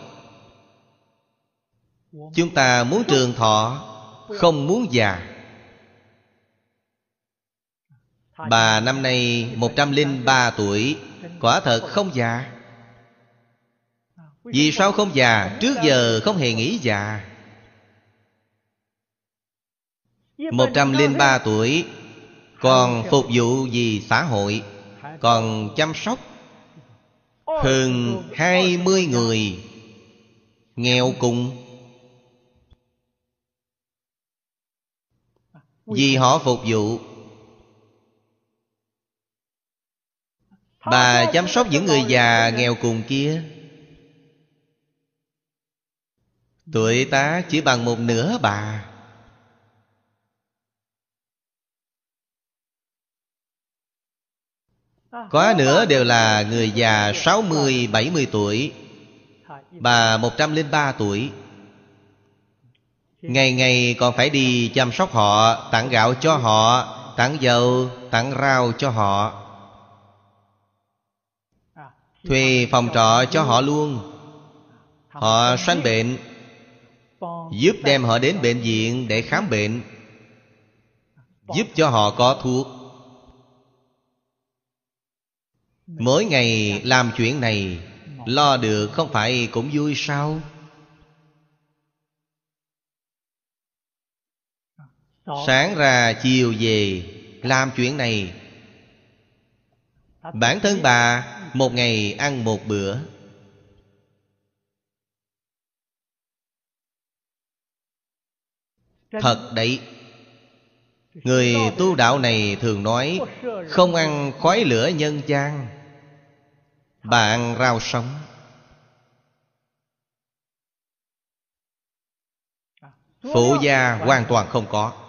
Chúng ta muốn trường thọ, Không muốn già. Bà năm nay 103 tuổi, Quả thật không già. Vì sao không già? Trước giờ không hề nghĩ già. 103 tuổi, Còn phục vụ gì xã hội, Còn chăm sóc. Hơn hai mươi người nghèo cùng vì họ phục vụ. Bà chăm sóc những người già nghèo cùng kia. Tuổi tá chỉ bằng một nửa bà. Quá nữa đều là người già 60, 70 tuổi. Bà 103 tuổi Ngày ngày còn phải đi chăm sóc họ Tặng gạo cho họ Tặng dầu, tặng rau cho họ. Thuê phòng trọ cho họ luôn. Họ sanh bệnh. Giúp đem họ đến bệnh viện để khám bệnh. Giúp cho họ có thuốc. Mỗi ngày làm chuyện này Lo được không phải cũng vui sao? Sáng ra chiều về Làm chuyện này. Bản thân bà Một ngày ăn một bữa. Thật đấy. Người tu đạo này thường nói Không ăn khói lửa nhân gian. Bà ăn rau sống. Phụ gia hoàn toàn không có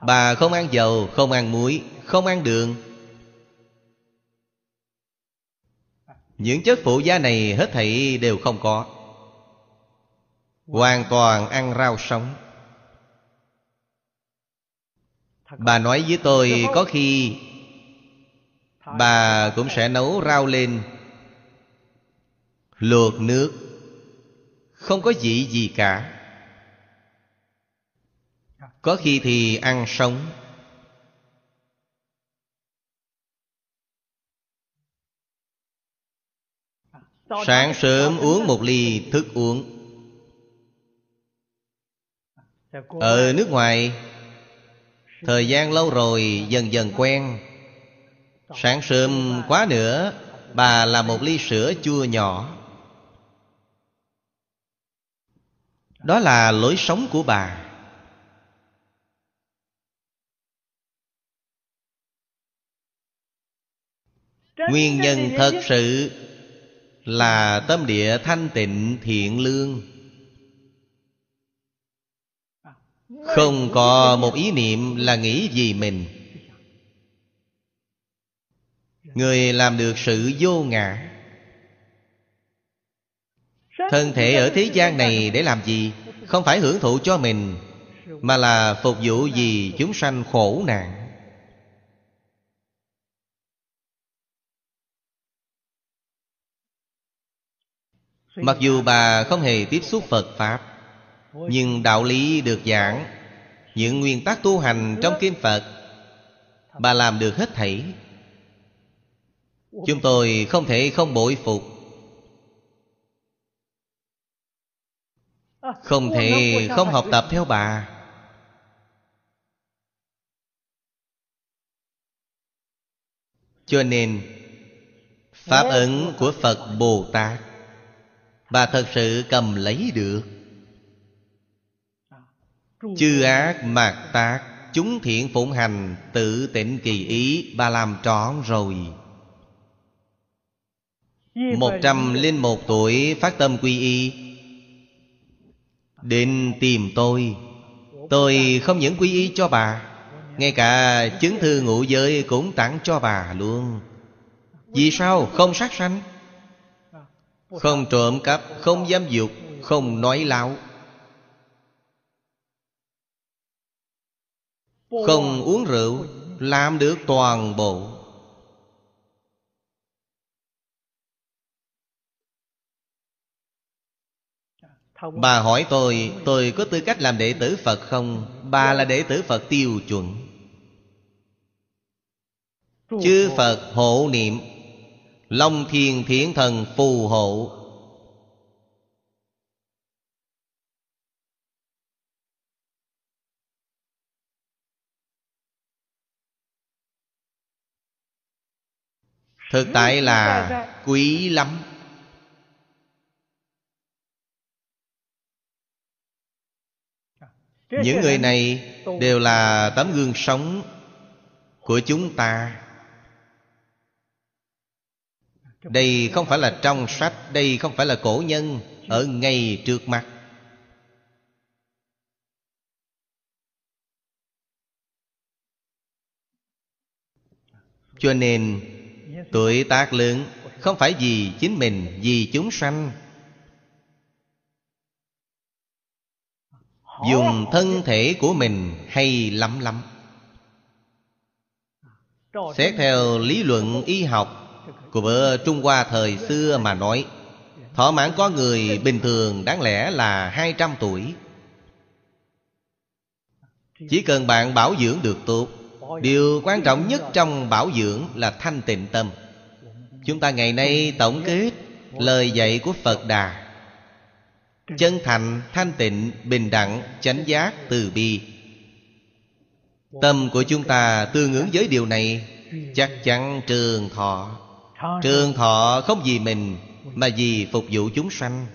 Bà không ăn dầu, không ăn muối, không ăn đường. Những chất phụ gia này hết thảy đều không có. Hoàn toàn ăn rau sống. Bà nói với tôi có khi Bà cũng sẽ nấu rau lên Luộc nước. Không có vị gì cả. Có khi thì ăn sống. Sáng sớm uống một ly thức uống. Ở nước ngoài, Thời gian lâu rồi dần dần quen. Sáng sớm quá nữa, Bà làm một ly sữa chua nhỏ. Đó là lối sống của bà. Nguyên nhân thật sự Là tâm địa thanh tịnh thiện lương. Không có một ý niệm là nghĩ vì mình. Người làm được sự vô ngã. Thân thể ở thế gian này để làm gì? Không phải hưởng thụ cho mình Mà là phục vụ vì chúng sanh khổ nạn Mặc dù bà không hề tiếp xúc Phật Pháp, Nhưng đạo lý được giảng, Những nguyên tắc tu hành trong Kinh Phật, Bà làm được hết thảy. Chúng tôi không thể không bội phục. Không thể không học tập theo bà. Cho nên, Pháp ấn của Phật Bồ Tát Bà thật sự cầm lấy được. Chư ác mạt tác Chúng thiện phụng hành, Tự tịnh kỳ ý, Bà làm trọn rồi. Một trăm linh một tuổi, Phát tâm quy y. Đến tìm tôi. Tôi không những quy y cho bà, Ngay cả chứng thư ngụ giới Cũng tặng cho bà luôn. Vì sao? Không sát sanh. Không trộm cắp, Không dám dục Không nói láo. Không uống rượu, Làm được toàn bộ. Bà hỏi tôi Tôi có tư cách làm đệ tử Phật không? Bà là đệ tử Phật tiêu chuẩn. Chư Phật hộ niệm Long thiên thiện thần phù hộ. Thực tại là quý lắm. Những người này đều là tấm gương sống của chúng ta Đây không phải là trong sách Đây không phải là cổ nhân Ở ngay trước mắt. Cho nên Tuổi tác lớn Không phải vì chính mình Vì chúng sanh. Dùng thân thể của mình hay lắm lắm. Xét theo lý luận y học của Trung Hoa thời xưa mà nói Thọ mãn có người bình thường đáng lẽ là 200 tuổi. Chỉ cần bạn bảo dưỡng được tốt Điều quan trọng nhất trong bảo dưỡng là thanh tịnh tâm. Chúng ta ngày nay tổng kết lời dạy của Phật Đà. Chân thành, thanh tịnh, bình đẳng, chánh giác, từ bi. Tâm của chúng ta tương ứng với điều này Chắc chắn trường thọ. Trường thọ không vì mình, Mà vì phục vụ chúng sanh.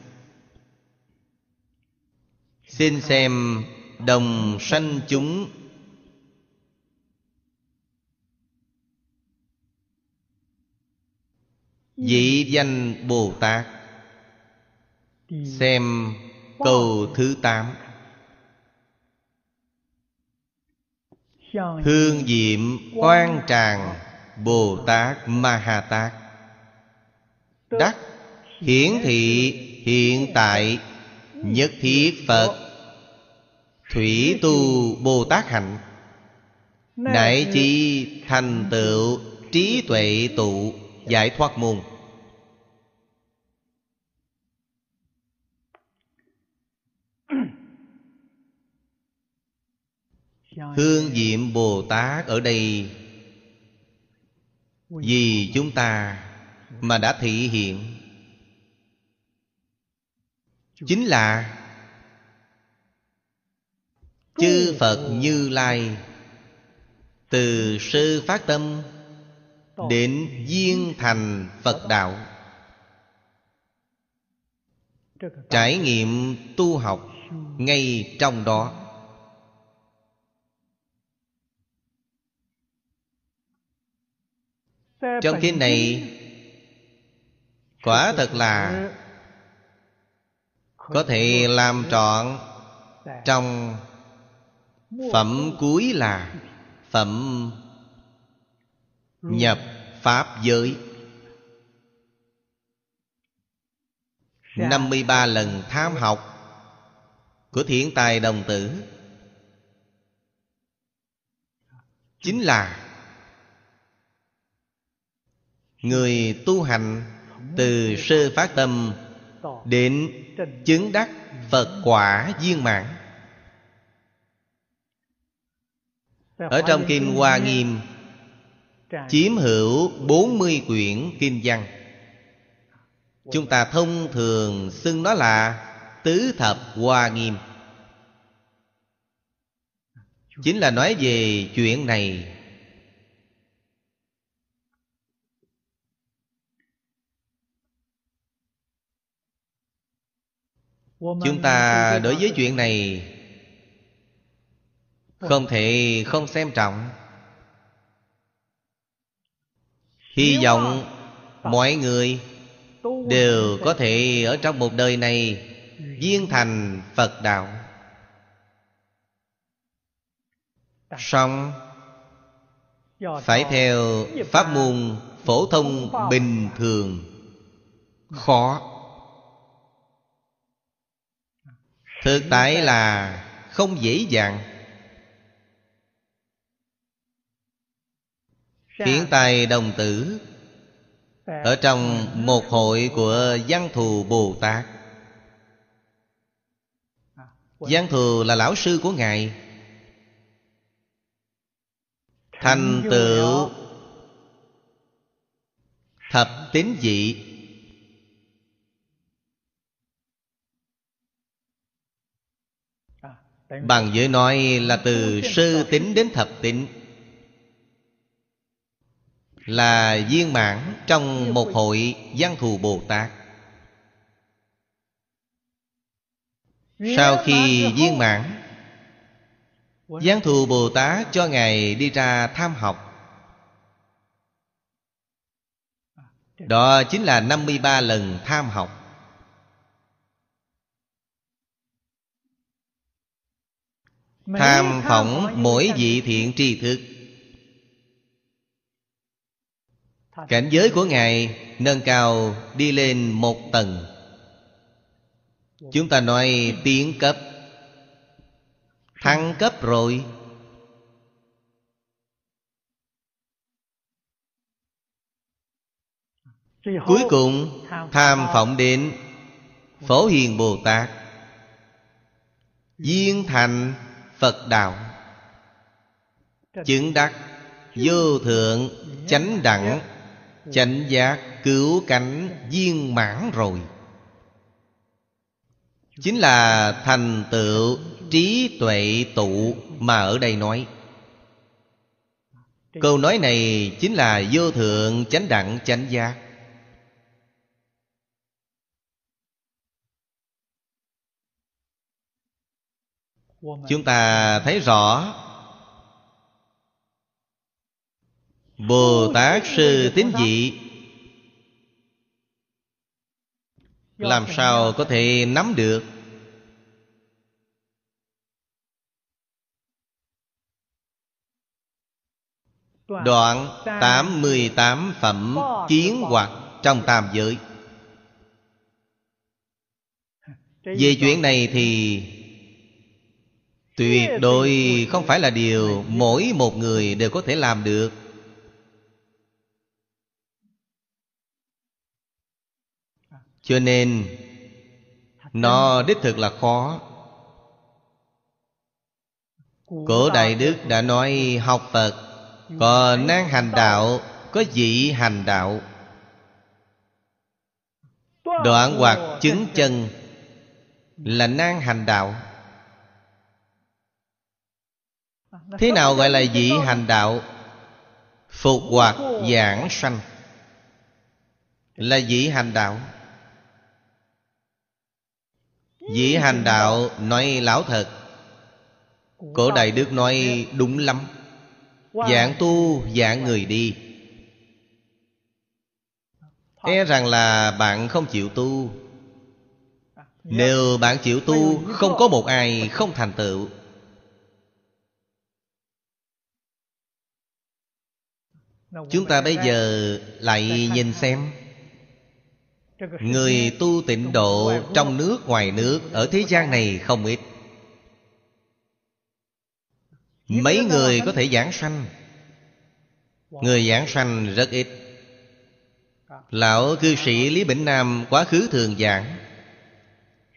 Xin xem đồng sanh chúng. Vị danh Bồ Tát. Xem câu thứ tám. Hương diệm quan tràng. Bồ Tát Ma Ha Tát Đắc hiển thị hiện tại Nhất thiết Phật. Thủy tu Bồ Tát hạnh Nại chi thành tựu trí tuệ tụ. Giải thoát môn. Hương diệm Bồ Tát ở đây vì chúng ta mà đã thị hiện. Chính là Chư Phật Như Lai Từ sư phát tâm Đến viên thành Phật Đạo. Trải nghiệm tu học ngay trong đó. Trong kinh này, Quả thật là Có thể làm trọn Trong Phẩm cuối là Phẩm Nhập Pháp giới. 53 lần tham học Của thiện tài đồng tử Chính là Người tu hành Từ sơ phát tâm Đến chứng đắc Phật quả viên mãn. Ở trong Kinh Hoa Nghiêm Chiếm hữu 40 quyển Kinh văn. Chúng ta thông thường xưng nó là Tứ Thập Hoa Nghiêm. Chính là nói về chuyện này Chúng ta đối với chuyện này Không thể không xem trọng. Hy vọng mọi người Đều có thể ở trong một đời này Viên thành Phật Đạo. Xong Phải theo pháp môn phổ thông bình thường. Khó Thực tại là không dễ dàng. Khiến tài đồng tử Ở trong một hội của Văn Thù Bồ Tát. Văn Thù là lão sư của Ngài. Thành tựu Thập tín dị Bằng giới nói là từ sơ tính đến thập tính Là viên mãn trong một hội giang thù Bồ Tát. Sau khi viên mãn Giáng thù Bồ Tát cho Ngài đi ra tham học. Đó chính là 53 lần tham học. Tham phỏng mỗi vị thiện tri thức. Cảnh giới của Ngài nâng cao đi lên một tầng. Chúng ta nói tiến cấp. Thăng cấp rồi. Cuối cùng tham phỏng. đến Phổ Hiền Bồ Tát. Duyên thành Phật Đạo. Chứng đắc, Vô thượng, chánh đẳng, Chánh giác, cứu cánh, viên mãn rồi. Chính là thành tựu trí tuệ tụ Mà ở đây nói. Câu nói này chính là vô thượng, chánh đẳng, chánh giác. Chúng ta thấy rõ bồ tát sư tín dị. Làm sao có thể nắm được? Đoạn 88 phẩm kiến hoặc trong tam giới. Về chuyện này thì Tuyệt đối không phải là điều mỗi một người đều có thể làm được. Cho nên Nó đích thực là khó. Cổ Đại Đức đã nói học Phật Có năng hành đạo Có dị hành đạo. Đoạn hoặc chứng chân Là năng hành đạo Thế nào gọi là dị hành đạo? Phục hoạt giảng sanh. Là dị hành đạo. Dị hành đạo nói lão thật. Cổ Đại Đức nói đúng lắm. Dạng tu dạng người đi. E rằng là bạn không chịu tu. Nếu bạn chịu tu Không có một ai không thành tựu Chúng ta bây giờ lại nhìn xem. Người tu tịnh độ trong nước ngoài nước Ở thế gian này không ít. Mấy người có thể giảng sanh. Người giảng sanh rất ít. Lão cư sĩ Lý Bỉnh Nam quá khứ thường giảng.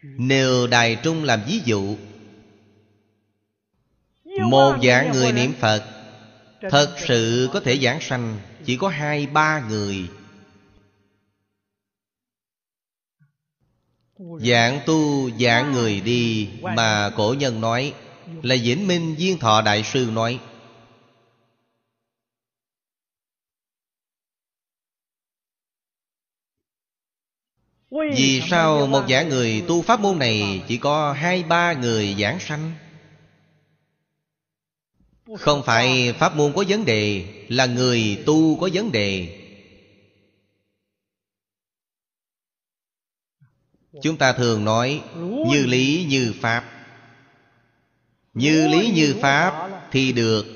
Nêu Đài Trung làm ví dụ Một dạng người niệm Phật Thật sự có thể giảng sanh Chỉ có hai ba người. Dạng tu dạng người đi Mà cổ nhân nói Là Vĩnh Minh Viên Thọ Đại Sư nói. Vì sao một dạng người tu pháp môn này Chỉ có hai ba người giảng sanh không phải pháp môn có vấn đề, Là người tu có vấn đề. Chúng ta thường nói Như lý như pháp. Như lý như pháp Thì được,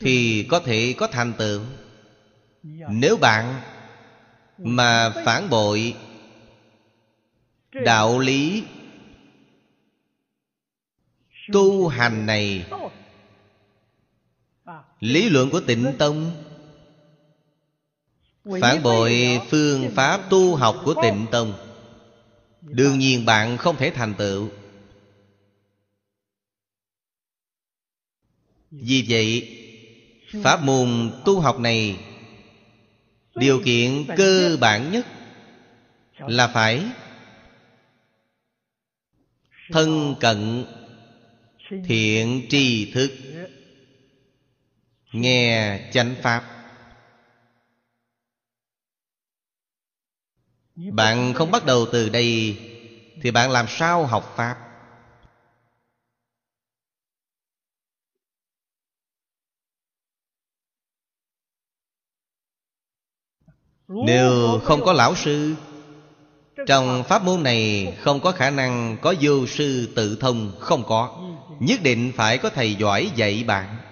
Thì có thể có thành tựu. Nếu bạn Mà phản bội Đạo lý Tu hành này Lý luận của tịnh tông. Phản bội phương pháp tu học của tịnh tông. Đương nhiên bạn không thể thành tựu. Vì vậy Pháp môn tu học này Điều kiện cơ bản nhất Là phải Thân cận Thiện tri thức Nghe chánh pháp. Bạn không bắt đầu từ đây, Thì bạn làm sao học Pháp? Nếu không có lão sư, Trong pháp môn này không có khả năng có vô sư tự thông Không có. Nhất định phải có thầy giỏi dạy bạn.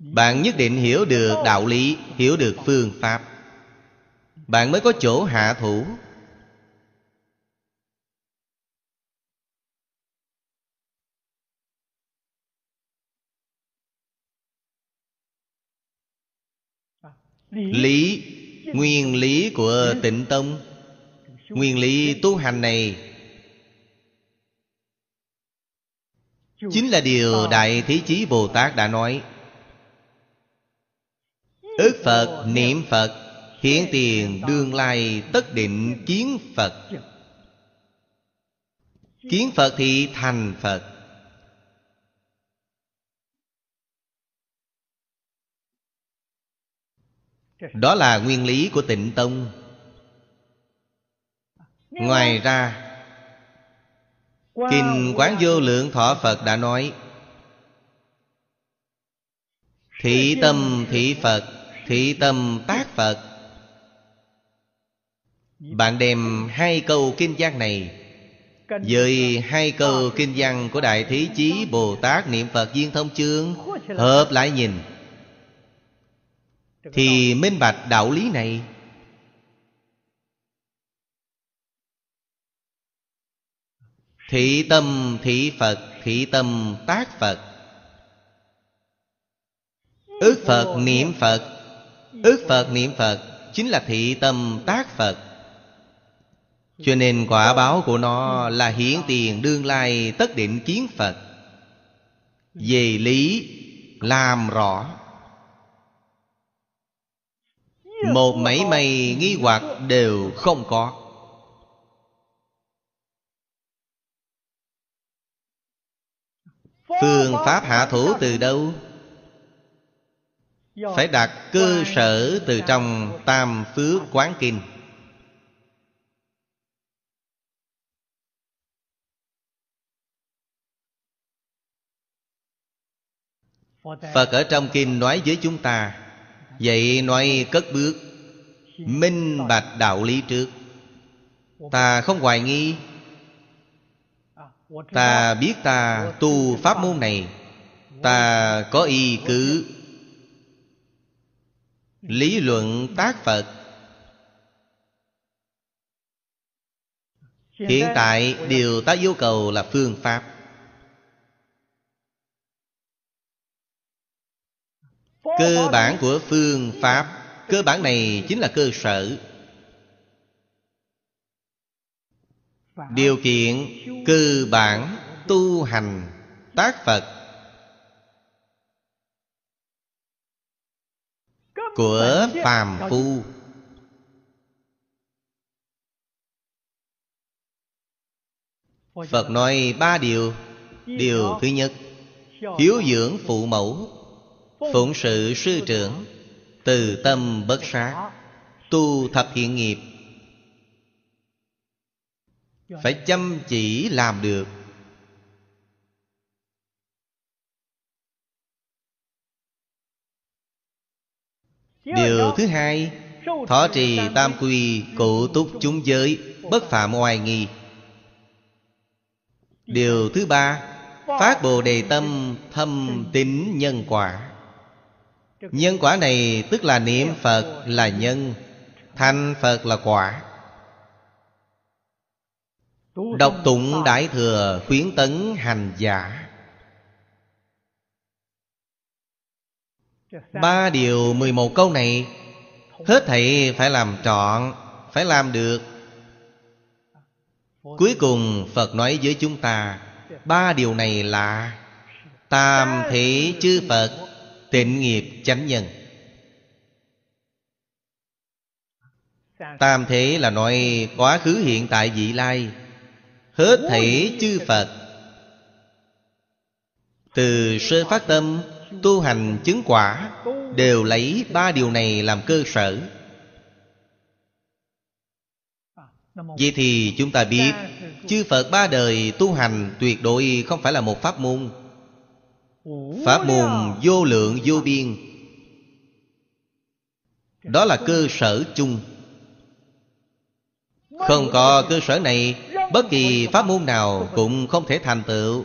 Bạn nhất định hiểu được đạo lý, Hiểu được phương pháp. Bạn mới có chỗ hạ thủ. Lý, Nguyên lý của tịnh tông. Nguyên lý tu hành này Chính là điều Đại Thế Chí Bồ Tát đã nói. Ước Phật, niệm Phật Hiện tiền đương lai tất định kiến Phật. Kiến Phật thì thành Phật. Đó là nguyên lý của tịnh tông. Ngoài ra Kinh Quán Vô Lượng Thọ Phật đã nói Thị tâm thị Phật Thị tâm tác Phật. Bạn đem hai câu kinh văn này Với hai câu kinh văn của Đại Thế Chí Bồ Tát Niệm Phật Duyên Thông Chương Hợp lại nhìn, Thì minh bạch đạo lý này. Thị tâm thị Phật, Thị tâm tác Phật. Ước Phật niệm Phật Ước Phật, niệm Phật Chính là thị tâm tác Phật. Cho nên quả báo của nó là hiển tiền đương lai tất định kiến Phật. Về lý, làm rõ. Một mảy may nghi hoặc đều không có. Phương pháp hạ thủ từ đâu? Phải đặt cơ sở từ trong Tam Phước Quán Kinh. Phật ở trong kinh nói với chúng ta, Vậy nói cất bước, Minh bạch đạo lý trước. Ta không hoài nghi. Ta biết ta tu pháp môn này. Ta có y cứ Lý luận tác Phật. Hiện tại, điều ta yêu cầu là phương pháp. Cơ bản của phương pháp, Cơ bản này chính là cơ sở. Điều kiện cơ bản tu hành tác Phật. Của phàm phu. Phật nói ba điều. Điều thứ nhất hiếu dưỡng phụ mẫu phụng sự sư trưởng từ tâm bất sát tu thập hiện nghiệp. Phải chăm chỉ làm được điều thứ hai, thọ trì tam quy cụ túc chúng giới, bất phạm oai nghi. Điều thứ ba, phát bồ đề tâm thâm tín nhân quả. Nhân quả này tức là niệm phật là nhân thành phật là quả. Đọc tụng đại thừa khuyến tấn hành giả. Ba điều mười một câu này, hết thảy phải làm trọn, phải làm được. Cuối cùng phật nói với chúng ta, ba điều này là tam thị chư phật, tịnh nghiệp chánh nhân. Tam thế là nói quá khứ, hiện tại, vị lai. Hết thảy chư phật. Từ sơ phát tâm tu hành chứng quả đều lấy ba điều này làm cơ sở. Vậy thì chúng ta biết, chư phật ba đời tu hành tuyệt đối không phải là một pháp môn. Pháp môn vô lượng vô biên. Đó là cơ sở chung. Không có cơ sở này, bất kỳ pháp môn nào cũng không thể thành tựu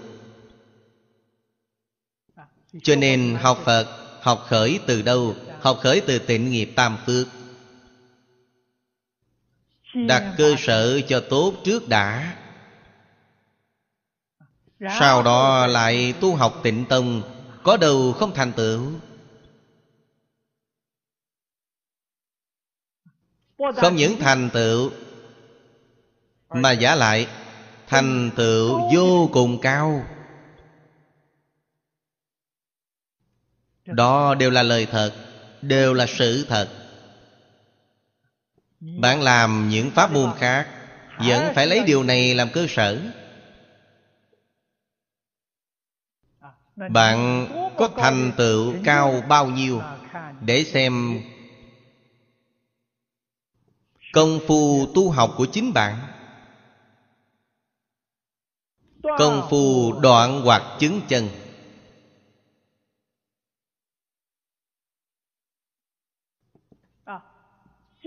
cho nên học phật, học khởi từ đâu? Học khởi từ tịnh nghiệp tam phước. Đặt cơ sở cho tốt trước đã. Sau đó lại tu học tịnh tông, có đâu không thành tựu? Không những thành tựu, mà giả lại, thành tựu vô cùng cao. Đó đều là lời thật đều là sự thật. Bạn làm những pháp môn khác vẫn phải lấy điều này làm cơ sở. Bạn có thành tựu cao bao nhiêu để xem công phu tu học của chính bạn? Công phu đoạn hoặc chứng chân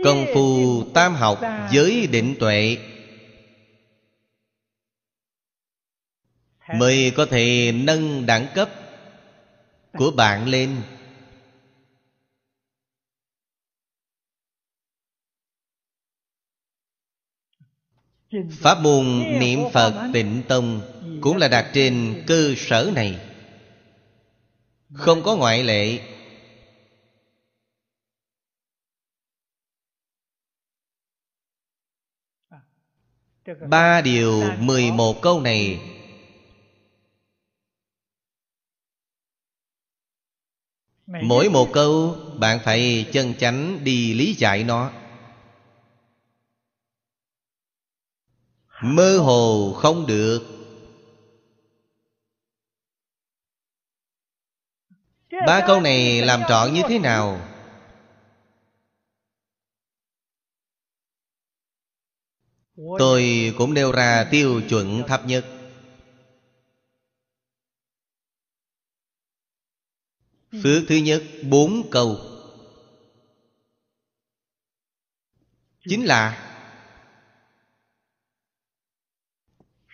công phu tam học giới định tuệ. Mới có thể nâng đẳng cấp của bạn lên. Pháp môn niệm phật tịnh tông cũng là đặt trên cơ sở này. Không có ngoại lệ ba điều mười một câu này. Mỗi một câu, bạn phải chân chánh đi lý giải nó. Mơ hồ không được. Ba câu này làm trọn như thế nào? Tôi cũng nêu ra tiêu chuẩn thấp nhất. Phước thứ nhất bốn câu chính là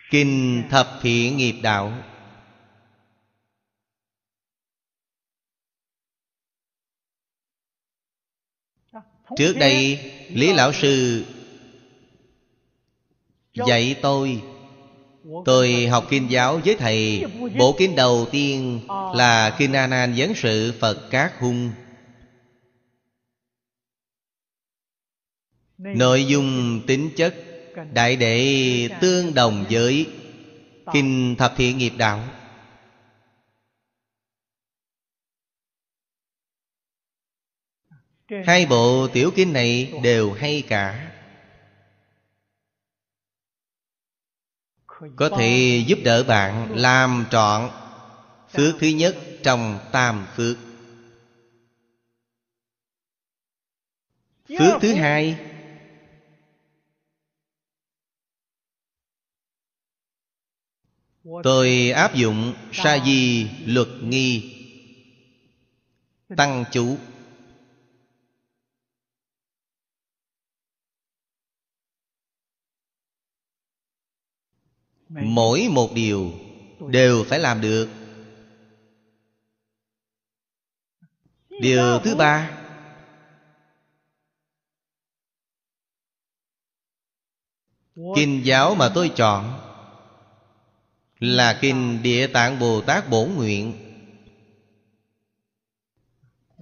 kinh thập thiện nghiệp đạo. Trước đây lý lão sư dạy tôi tôi học kinh giáo với thầy. Bộ kinh đầu tiên là kinh a nan vấn sự phật cát hung. Nội dung tính chất đại đệ tương đồng với kinh thập thiện nghiệp đạo. Hai bộ tiểu kinh này đều hay cả. Có thể giúp đỡ bạn làm trọn Phước thứ nhất trong tam phước. Phước thứ hai. Tôi áp dụng sa di luật nghi. Tăng chú. Mỗi một điều Đều phải làm được. Điều thứ ba. Kinh giáo mà tôi chọn Là Kinh Địa Tạng Bồ Tát Bổn Nguyện.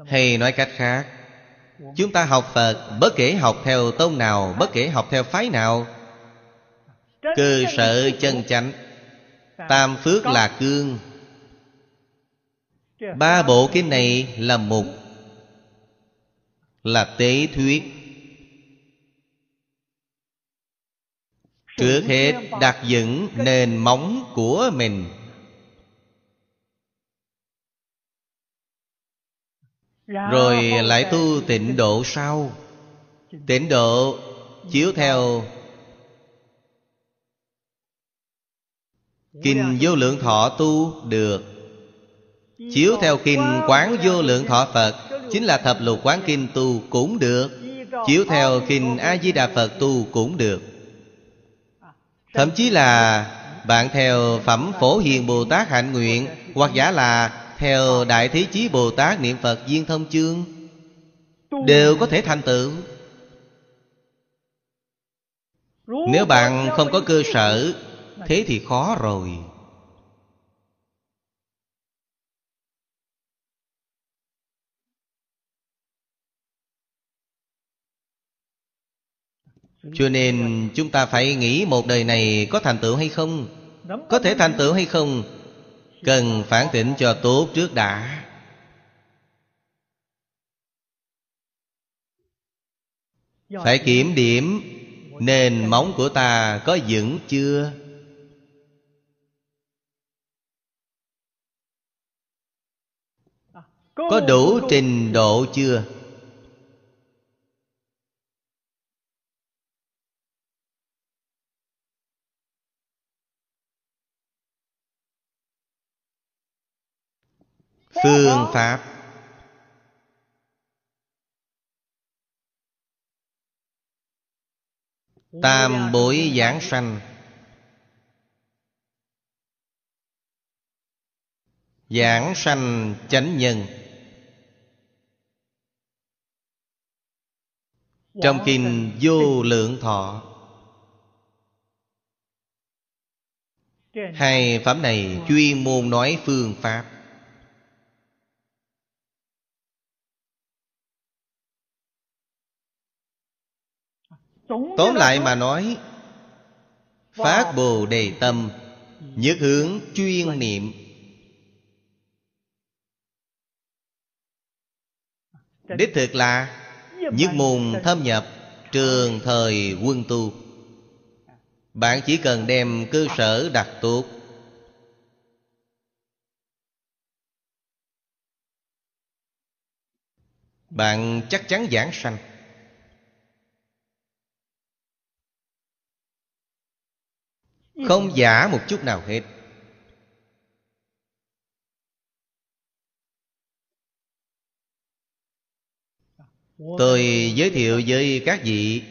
Hay nói cách khác Chúng ta học Phật Bất kể học theo tông nào Bất kể học theo phái nào Cơ sở chân chánh. Tam phước là cương. Ba bộ kinh này là mục Là tế thuyết. Trước hết đặt dựng nền móng của mình. Rồi lại tu tịnh độ sau. Tịnh độ chiếu theo Kinh vô lượng thọ tu được. Chiếu theo kinh quán vô lượng thọ Phật, Chính là thập lục quán kinh tu cũng được. Chiếu theo kinh A-di-đà Phật tu cũng được. Thậm chí là bạn theo Phẩm Phổ Hiền Bồ Tát hạnh nguyện, Hoặc giả là theo Đại Thế Chí Bồ Tát niệm Phật viên Thông Chương, Đều có thể thành tựu. Nếu bạn không có cơ sở Thế thì khó rồi. Cho nên chúng ta phải nghĩ một đời này có thành tựu hay không? Có thể thành tựu hay không? Cần phản tỉnh cho tốt trước đã. Phải kiểm điểm Nền móng của ta có vững chưa? Có đủ trình độ chưa? Phương pháp. Tam bối giảng sanh. Giảng sanh chánh nhân. Trong kinh vô lượng thọ. Hai pháp này chuyên môn nói phương pháp. Tóm lại mà nói Phát Bồ Đề Tâm Nhất hướng chuyên niệm. Đích thực là Nhất môn thâm nhập, Trường thời quân tu. Bạn chỉ cần đem cơ sở đặt tốt Bạn chắc chắn giảng sanh. Không giả một chút nào hết. Tôi giới thiệu với các vị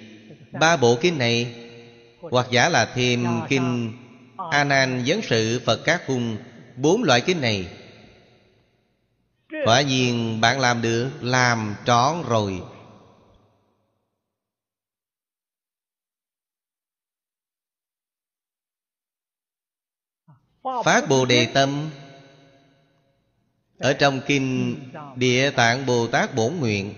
Ba bộ kinh này, Hoặc giả là thêm kinh A Nan Vấn Sự Phật Các khung, Bốn loại kinh này. Quả nhiên bạn làm được, Làm trọn rồi. Phát Bồ Đề Tâm. Ở trong Kinh Địa Tạng Bồ Tát Bổn Nguyện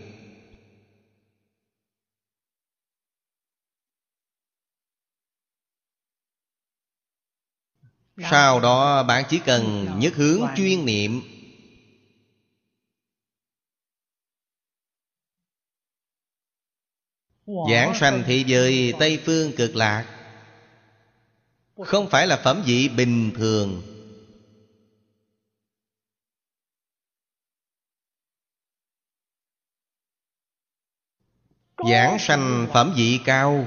Sau đó bạn chỉ cần nhất hướng chuyên niệm. Giảng sanh thế giới Tây Phương cực lạc. Không phải là phẩm vị bình thường. Giảng sanh phẩm vị cao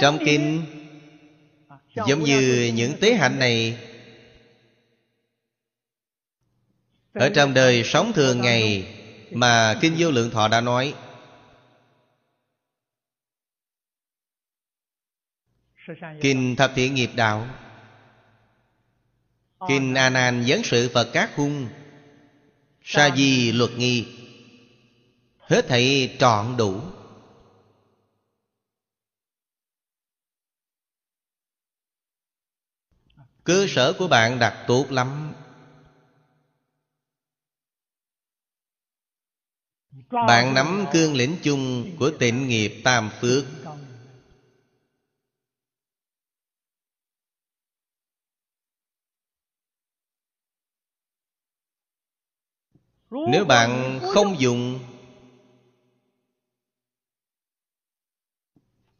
Trong kinh Giống như những tế hạnh này Ở trong đời sống thường ngày Mà Kinh Vô Lượng Thọ đã nói Kinh Thập Thiện Nghiệp Đạo Kinh A Nan Vấn Sự Phật Các Hung Sa Di Luật Nghi Hết thảy trọn đủ Cơ sở của bạn đặt tốt lắm. Bạn nắm cương lĩnh chung của tịnh nghiệp tam phước. Nếu bạn không dùng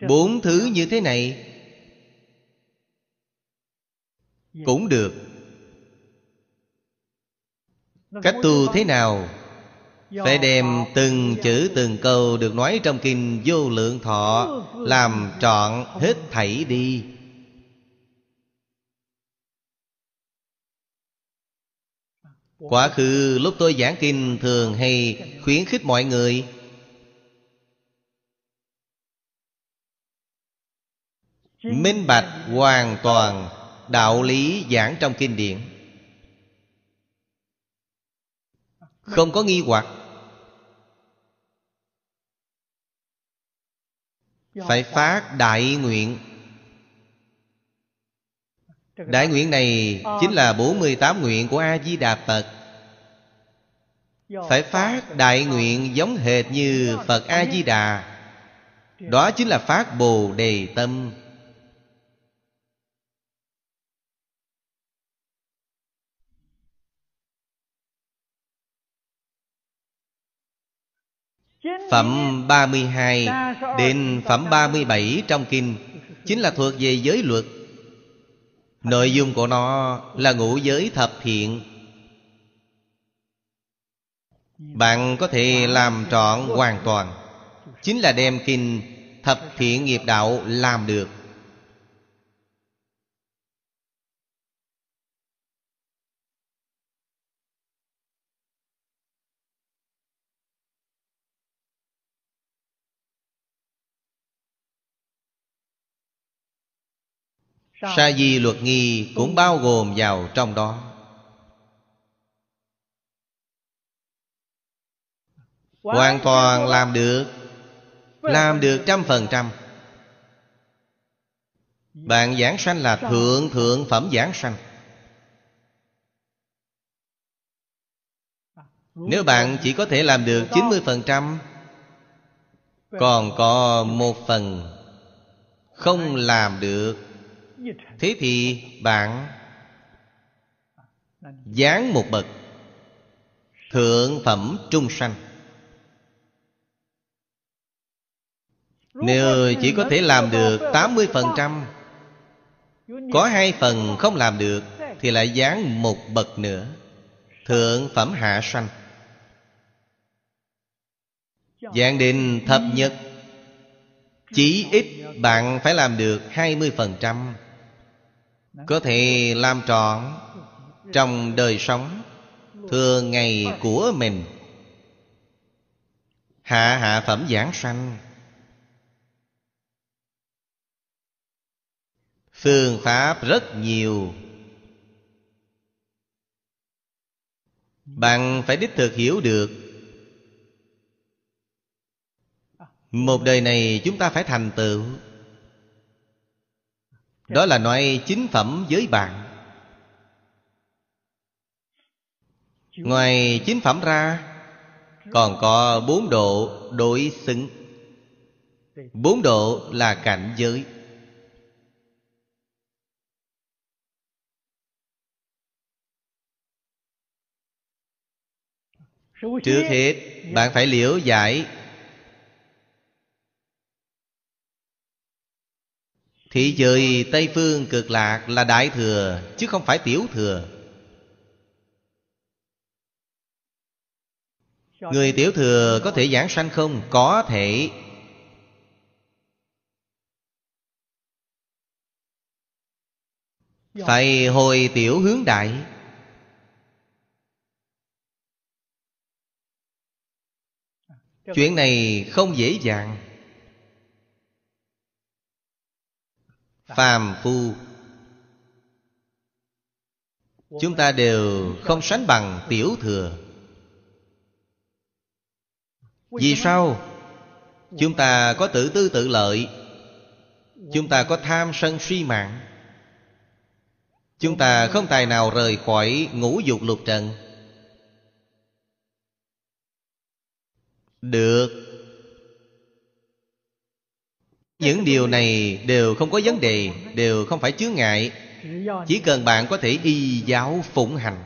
Bốn thứ như thế này cũng được. Cách tu thế nào? Phải đem từng chữ từng câu Được nói trong kinh vô lượng thọ Làm trọn hết thảy đi. Quá khứ lúc tôi giảng kinh Thường hay khuyến khích mọi người? Minh bạch hoàn toàn Đạo lý giảng trong kinh điển. Không có nghi hoặc. Phải phát đại nguyện. Đại nguyện này chính là 48 nguyện của A-di-đà Phật. Phải phát đại nguyện giống hệt như Phật A-di-đà Đó chính là phát Bồ Đề Tâm. Phẩm 32 đến phẩm 37 trong kinh Chính là thuộc về giới luật. Nội dung của nó là ngũ giới thập thiện. Bạn có thể làm trọn hoàn toàn, Chính là đem kinh thập thiện nghiệp đạo làm được. Sa di luật nghi cũng bao gồm vào trong đó. Hoàn toàn làm được. Làm được trăm phần trăm. Bạn giảng sanh là thượng thượng phẩm giảng sanh. Nếu bạn chỉ có thể làm được 90% Còn có một phần Không làm được Thế thì bạn dán một bậc Thượng phẩm trung sanh. Nếu chỉ có thể làm được 80% Có hai phần không làm được Thì lại dán một bậc nữa, Thượng phẩm hạ sanh. Giảng định thập nhất Chỉ ít bạn phải làm được 20% có thể làm trọn trong đời sống thường ngày của mình. Hạ hạ phẩm giảng sanh. Phương pháp rất nhiều. Bạn phải đích thực hiểu được. Một đời này chúng ta phải thành tựu. Đó là nói chính phẩm giới bạn. Ngoài chính phẩm ra, Còn có bốn độ đối xứng. Bốn độ là cảnh giới. Trước hết, Bạn phải liễu giải Thị giới Tây Phương cực lạc là Đại Thừa, Chứ không phải Tiểu Thừa. Người Tiểu Thừa có thể giảng sanh không? Có thể. Phải hồi tiểu hướng đại. Chuyện này không dễ dàng. Phàm phu. Chúng ta đều không sánh bằng tiểu thừa. Vì sao? Chúng ta có tự tư tự lợi. Chúng ta có tham sân suy mạng. Chúng ta không tài nào rời khỏi ngũ dục lục trần. Được. Những điều này đều không có vấn đề, Đều không phải chướng ngại. Chỉ cần bạn có thể y giáo phụng hành.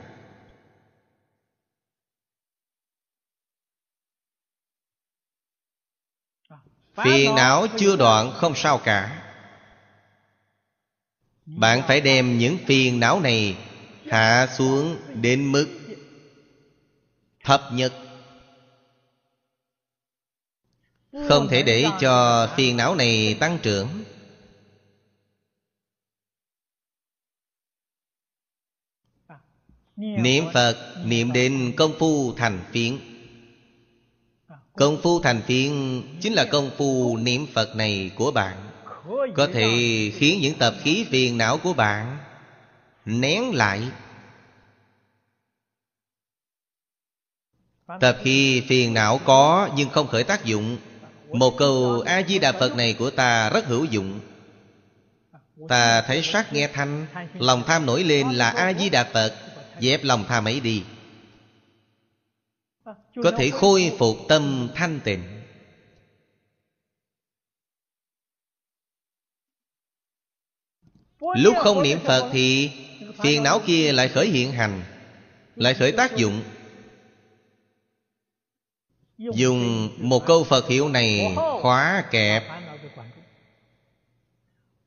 Phiền não chưa đoạn không sao cả. Bạn phải đem những phiền não này Hạ xuống đến mức Thấp nhất. Không thể để cho phiền não này tăng trưởng. Niệm Phật Niệm đến công phu thành phiến. Công phu thành phiến Chính là công phu niệm Phật này của bạn. Có thể khiến những tập khí phiền não của bạn nén lại. Tập khí phiền não có nhưng không khởi tác dụng một câu a di đà phật này của ta rất hữu dụng. Ta thấy sát nghe thanh, lòng tham nổi lên là a di đà phật, dẹp lòng tham ấy đi. Có thể khôi phục tâm thanh tịnh. Lúc không niệm Phật thì Phiền não kia lại khởi hiện hành, Lại khởi tác dụng. Dùng một câu Phật hiệu này Khóa kẹp.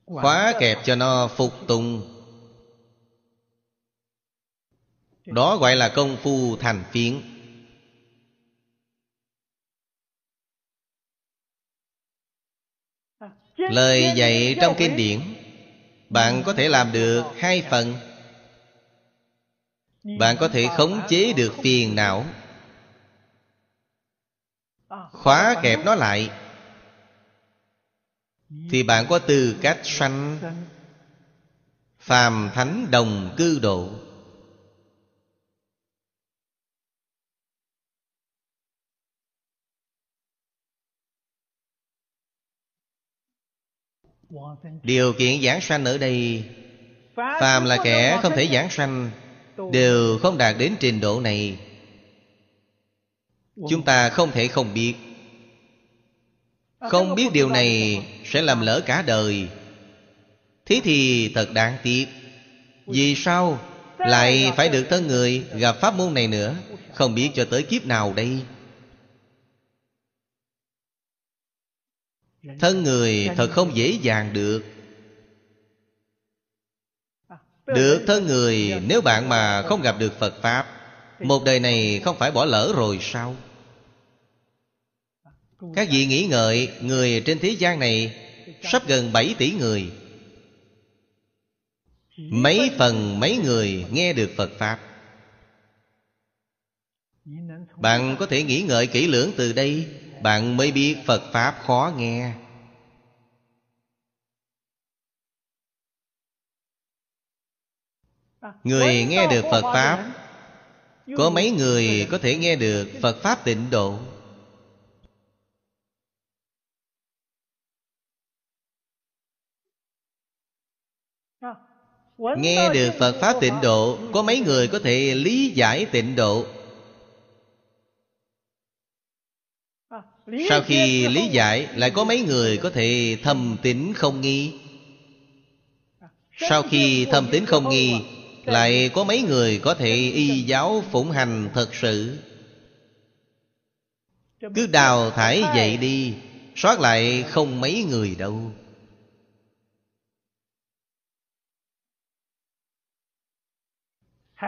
Khóa kẹp cho nó phục tùng. Đó gọi là công phu thành phiến. Lời dạy trong kinh điển, bạn có thể làm được hai phần. Bạn có thể khống chế được phiền não khóa kẹp nó lại. Thì bạn có tư cách sanh phàm thánh đồng cư độ. Điều kiện giảng sanh ở đây, Phàm là kẻ không thể giảng sanh, Đều không đạt đến trình độ này. Chúng ta không thể không biết. Không biết điều này Sẽ làm lỡ cả đời. Thế thì thật đáng tiếc. Vì sao Lại phải được thân người gặp pháp môn này nữa? Không biết cho tới kiếp nào đây. Thân người thật không dễ dàng được. Được thân người nếu bạn mà không gặp được phật pháp một đời này không phải bỏ lỡ rồi sao các vị nghĩ ngợi, người trên thế gian này sắp gần 7 tỷ người. Mấy phần mấy người nghe được phật pháp. Bạn có thể nghĩ ngợi kỹ lưỡng từ đây, bạn mới biết phật pháp khó nghe. Người nghe được phật pháp, có mấy người có thể nghe được phật pháp tịnh độ? Nghe được phật pháp tịnh độ có mấy người có thể lý giải tịnh độ? Sau khi lý giải lại có mấy người có thể thầm tín không nghi? Sau khi thầm tín không nghi lại có mấy người có thể y giáo phụng hành thật sự? Cứ đào thải vậy đi Soát lại không mấy người đâu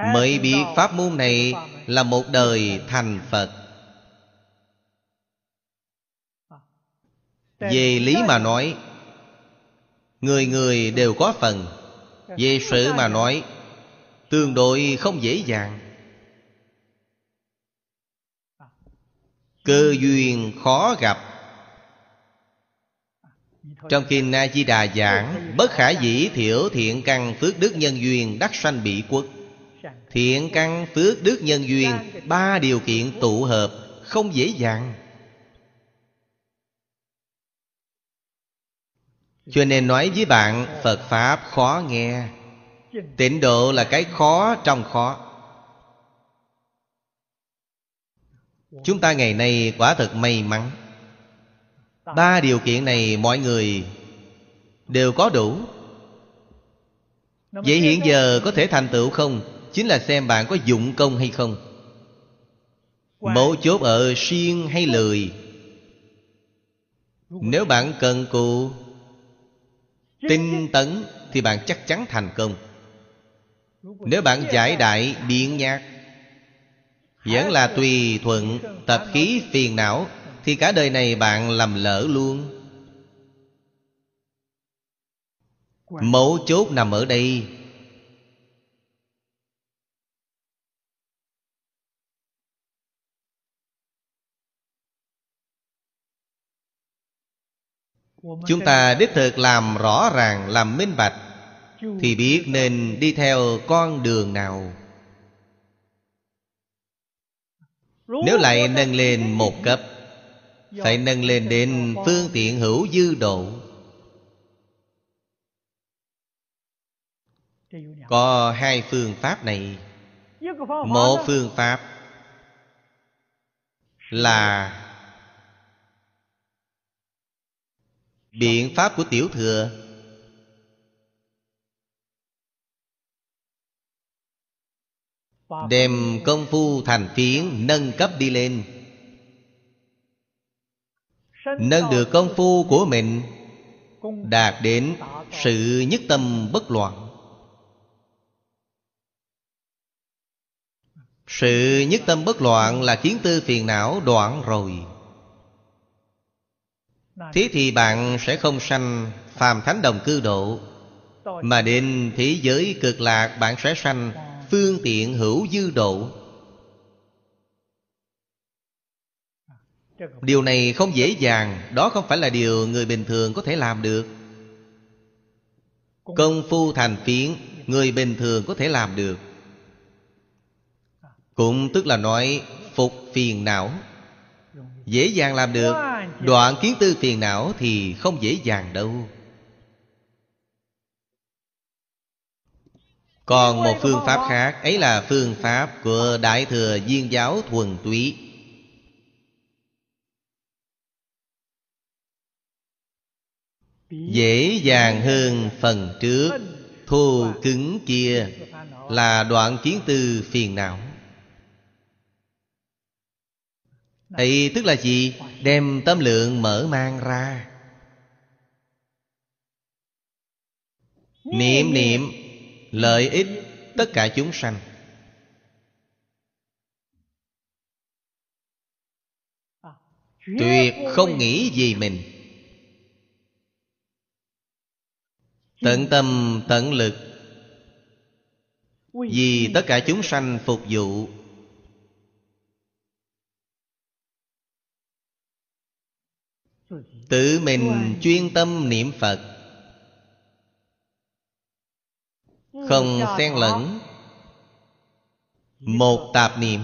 Mới biết pháp môn này Là một đời thành Phật. Về lý mà nói, Người người đều có phần. Về sự mà nói, Tương đối không dễ dàng. Cơ duyên khó gặp. Trong Kinh A-di-đà giảng, Bất khả dĩ thiểu thiện căn phước đức nhân duyên đắc sanh bị quốc Thiện căn phước đức nhân duyên, Ba điều kiện tụ hợp, Không dễ dàng. Cho nên nói với bạn, Phật Pháp khó nghe. Tịnh độ là cái khó trong khó. Chúng ta ngày nay quả thật may mắn. Ba điều kiện này mọi người đều có đủ. Vậy hiện giờ có thể thành tựu không? Chính là xem bạn có dụng công hay không. Mấu chốt ở siêng hay lười? Nếu bạn cần cù Tinh tấn Thì bạn chắc chắn thành công. Nếu bạn giải đại biện nhạc vẫn là tùy thuận tập khí phiền não Thì cả đời này bạn lầm lỡ luôn. Mấu chốt nằm ở đây Chúng ta đích thực làm rõ ràng, làm minh bạch Thì biết nên đi theo con đường nào. Nếu lại nâng lên một cấp Phải nâng lên đến phương tiện hữu dư độ. Có hai phương pháp này. Một phương pháp Là Biện pháp của tiểu thừa. Đem công phu thành phiến, nâng cấp đi lên. Nâng được công phu của mình, Đạt đến sự nhất tâm bất loạn. Sự nhất tâm bất loạn là kiến tư phiền não đoạn rồi. Thế thì bạn sẽ không sanh phàm thánh đồng cư độ, Mà đến thế giới cực lạc bạn sẽ sanh phương tiện hữu dư độ. Điều này không dễ dàng, đó không phải là điều người bình thường có thể làm được. Công phu thành phiến, người bình thường có thể làm được. Cũng tức là nói phục phiền não dễ dàng làm được. Đoạn kiến tư phiền não thì không dễ dàng đâu. Còn một phương pháp khác, Ấy là phương pháp của Đại Thừa Viên Giáo Thuần Túy. Dễ dàng hơn phần trước Thô cứng kia Là đoạn kiến tư phiền não. Ấy tức là gì? Đem tâm lượng mở mang ra. Niệm niệm lợi ích tất cả chúng sanh. Tuyệt không nghĩ gì mình. Tận tâm tận lực. Vì tất cả chúng sanh phục vụ tự mình chuyên tâm niệm phật. Không xen lẫn. Một tạp niệm.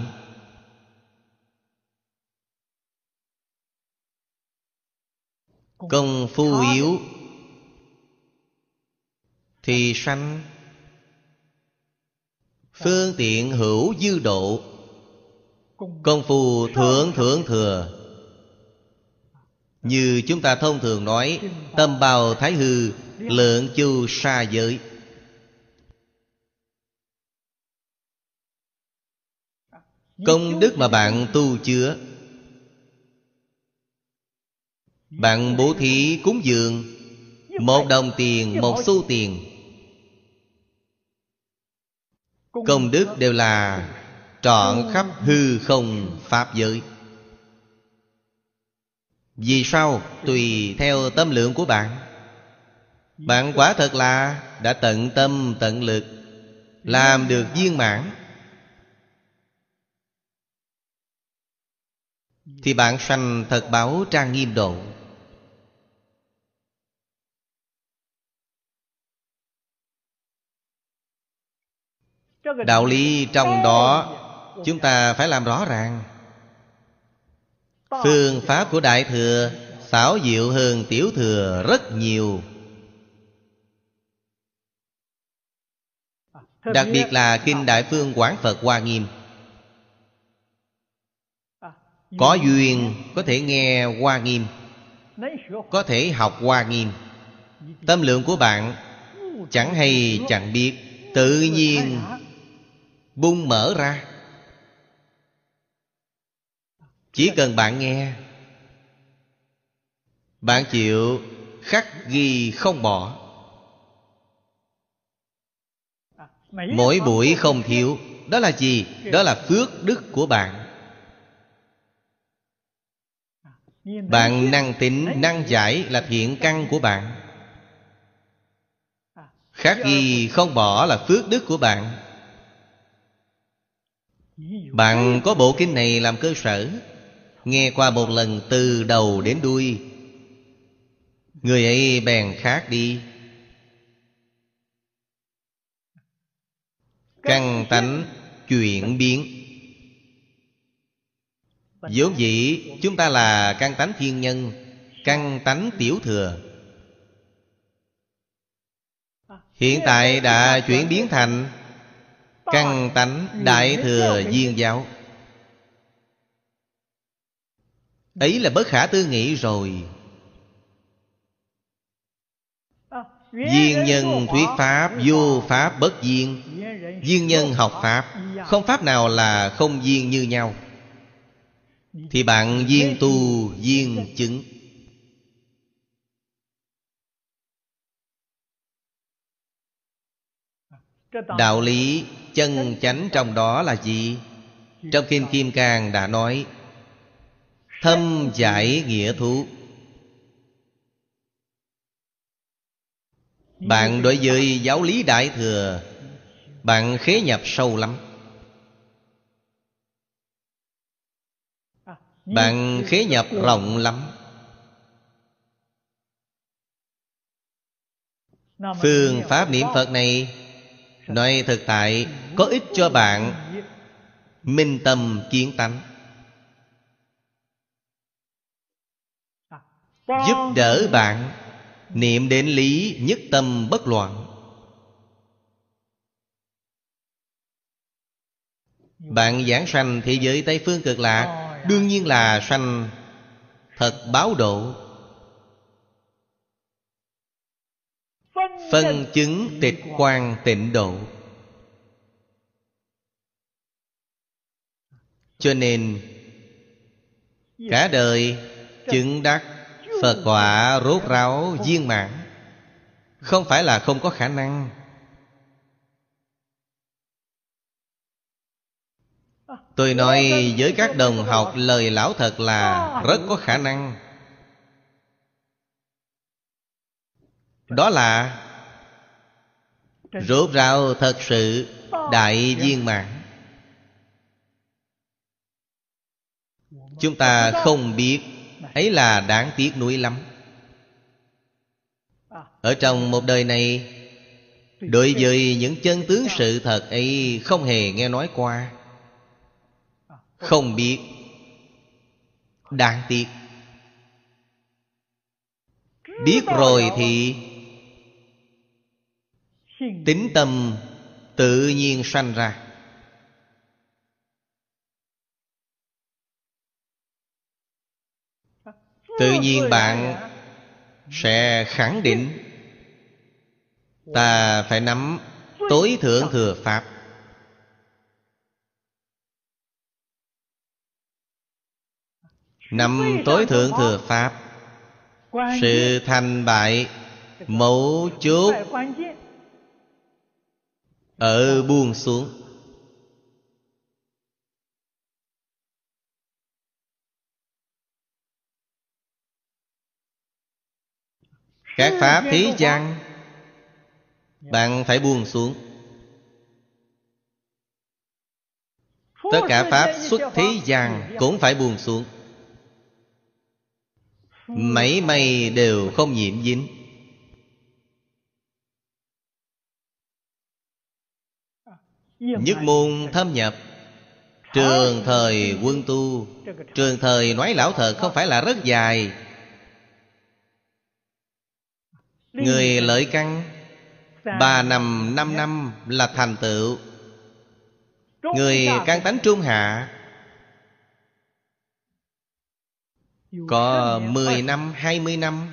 Công phu yếu thì sanh. Phương tiện hữu dư độ. Công phu thượng thượng thừa như chúng ta thông thường nói tâm bào thái hư lượng chu xa giới. Công đức mà bạn tu chứa. Bạn bố thí cúng dường Một đồng tiền, một xu tiền. Công đức đều là trọn khắp hư không Pháp giới. Vì sao? Tùy theo tâm lượng của bạn. Bạn quả thật là đã tận tâm, tận lực, Làm được viên mãn. Thì bạn sanh thật báo trang nghiêm độ. Đạo lý trong đó Chúng ta phải làm rõ ràng. Phương pháp của Đại Thừa Xảo diệu hơn Tiểu Thừa rất nhiều. Đặc biệt là Kinh Đại Phương Quán Phật Hoa Nghiêm. Có duyên có thể nghe Hoa Nghiêm. Có thể học Hoa Nghiêm. Tâm lượng của bạn Chẳng hay chẳng biết Tự nhiên bung mở ra chỉ cần bạn nghe. Bạn chịu khắc ghi không bỏ. Mỗi buổi không thiếu, đó là gì? Đó là phước đức của bạn. Bạn năng tính, năng giải là thiện căn của bạn. Khắc ghi không bỏ là phước đức của bạn. Bạn có bộ kinh này làm cơ sở. Nghe qua một lần từ đầu đến đuôi. Người ấy bèn khác đi. Căn tánh chuyển biến. Vốn dĩ, chúng ta là căn tánh thiên nhân Căn tánh tiểu thừa. Hiện tại đã chuyển biến thành Căn tánh đại thừa duyên giáo. Ấy là bất khả tư nghị rồi. Duyên nhân thuyết Pháp, Vô Pháp bất duyên. Duyên nhân học Pháp, Không Pháp nào là không duyên như nhau. Thì bạn duyên tu, duyên chứng. Đạo lý chân chánh trong đó là gì? Trong kim Kim Cang đã nói Thâm giải nghĩa thú. Bạn đối với giáo lý Đại Thừa, Bạn khế nhập sâu lắm. Bạn khế nhập rộng lắm. Phương pháp niệm Phật này Nói thực tại Có ích cho bạn. Minh tâm kiến tánh. Giúp đỡ bạn Niệm đến lý nhất tâm bất loạn. Bạn giảng sanh thế giới Tây Phương cực lạc Đương nhiên là sanh Thật báo độ. Phân chứng tịch quan tịnh độ. Cho nên Cả đời chứng đắc Phật quả rốt ráo viên mãn. Không phải là không có khả năng. Tôi nói với các đồng học lời lão thật là rất có khả năng. Đó là Rốt ráo thật sự đại viên mãn. Chúng ta không biết Ấy là đáng tiếc nuối lắm. Ở trong một đời này, Đối với những chân tướng sự thật ấy Không hề nghe nói qua. Không biết Đáng tiếc. Biết rồi thì Tính tâm tự nhiên sanh ra. Tự nhiên bạn sẽ khẳng định Ta phải nắm tối thượng thừa Pháp. Nắm tối thượng thừa Pháp, sự thành bại mấu chốt ở buông xuống. Các pháp thế gian bạn phải buông xuống. Tất cả pháp xuất thế gian cũng phải buông xuống. Mấy may đều không nhiễm dính. Nhất môn thâm nhập. Trường thời quân tu. Trường thời nói lão thật không phải là rất dài người lợi căn ba năm năm năm là thành tựu người căn tánh trung hạ có mười năm, hai mươi năm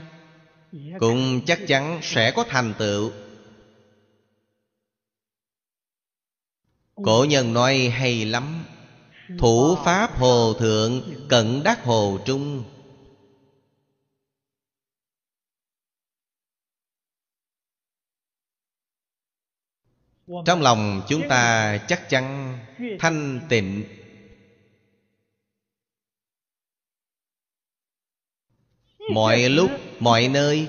Cũng chắc chắn sẽ có thành tựu Cổ nhân nói hay lắm Thủ pháp hồ thượng Cận đắc hồ trung Trong lòng chúng ta chắc chắn thanh tịnh. Mọi lúc, mọi nơi.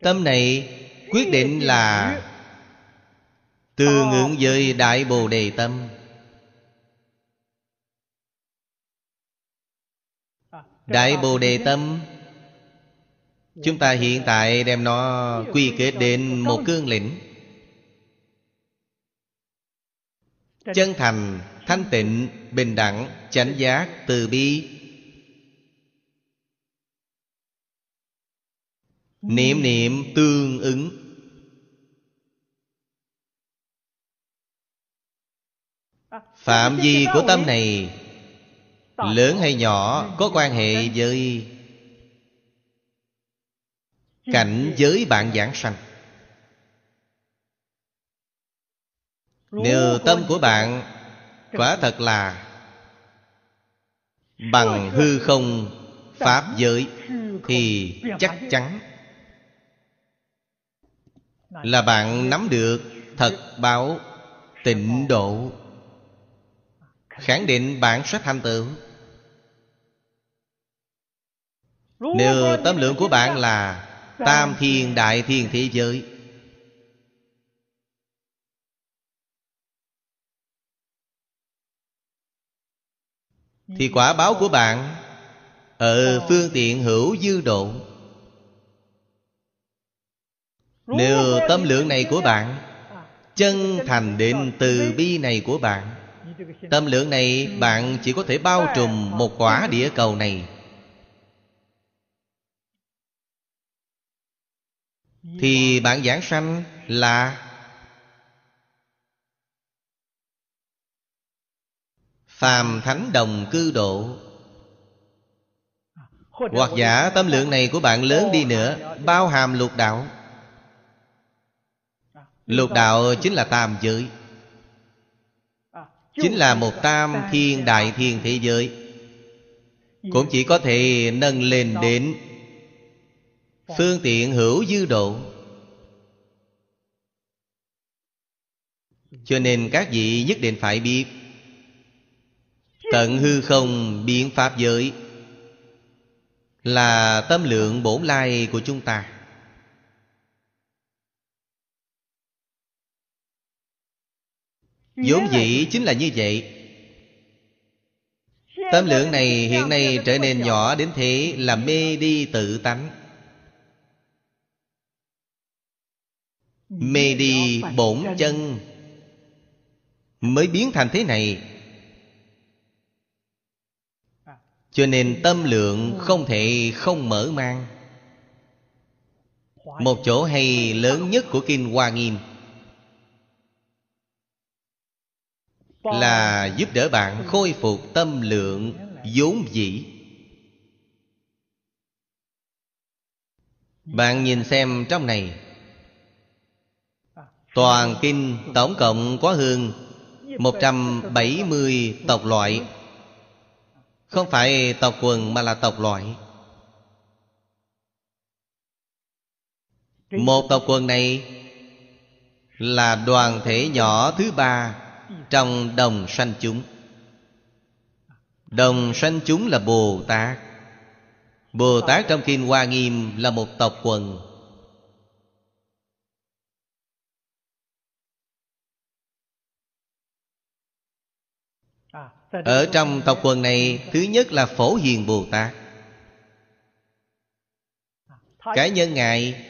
Tâm này quyết định là Tương ứng với Đại Bồ Đề Tâm. Đại Bồ Đề Tâm Chúng ta hiện tại đem nó quy kết đến một cương lĩnh. Chân thành, thanh tịnh, bình đẳng, chánh giác, từ bi. Niệm niệm tương ứng. Phạm vi của tâm này Lớn hay nhỏ Có quan hệ với Cảnh giới bạn giảng sanh. Nếu tâm của bạn Quả thật là Bằng hư không Pháp giới Thì chắc chắn Là bạn nắm được Thật báo tịnh độ. Khẳng định bạn sẽ thành tựu Nếu tâm lượng của bạn là Tam thiên đại thiên thế giới Thì quả báo của bạn Ở phương tiện hữu dư độ. Nếu tâm lượng này của bạn Chân thành đến từ bi này của bạn Tâm lượng này bạn chỉ có thể bao trùm một quả địa cầu này. Thì bạn giảng sanh là Phàm thánh đồng cư độ. Hoặc giả tâm lượng này của bạn lớn đi nữa, Bao hàm lục đạo. Lục đạo chính là tam giới. Chính là một tam thiên đại thiên thế giới. Cũng chỉ có thể nâng lên đến Phương tiện hữu dư độ. Cho nên các vị nhất định phải biết Tận hư không biến pháp giới Là tâm lượng bổn lai của chúng ta. Vốn dĩ chính là như vậy. Tâm lượng này hiện nay trở nên nhỏ đến thế là mê đi tự tánh. Mê đi bổn chân Mới biến thành thế này. Cho nên tâm lượng không thể không mở mang. Một chỗ hay lớn nhất của Kinh Hoa Nghiêm Là giúp đỡ bạn khôi phục tâm lượng vốn dĩ. Bạn nhìn xem trong này. Toàn kinh tổng cộng có hơn 170 tộc loại. Không phải tộc quần mà là tộc loại. Một tộc quần này Là đoàn thể nhỏ thứ ba Trong đồng sanh chúng. Đồng sanh chúng là Bồ Tát. Bồ Tát trong Kinh Hoa Nghiêm là một tộc quần. Ở trong tộc quần này, Thứ nhất là Phổ Hiền Bồ Tát Cá nhân Ngài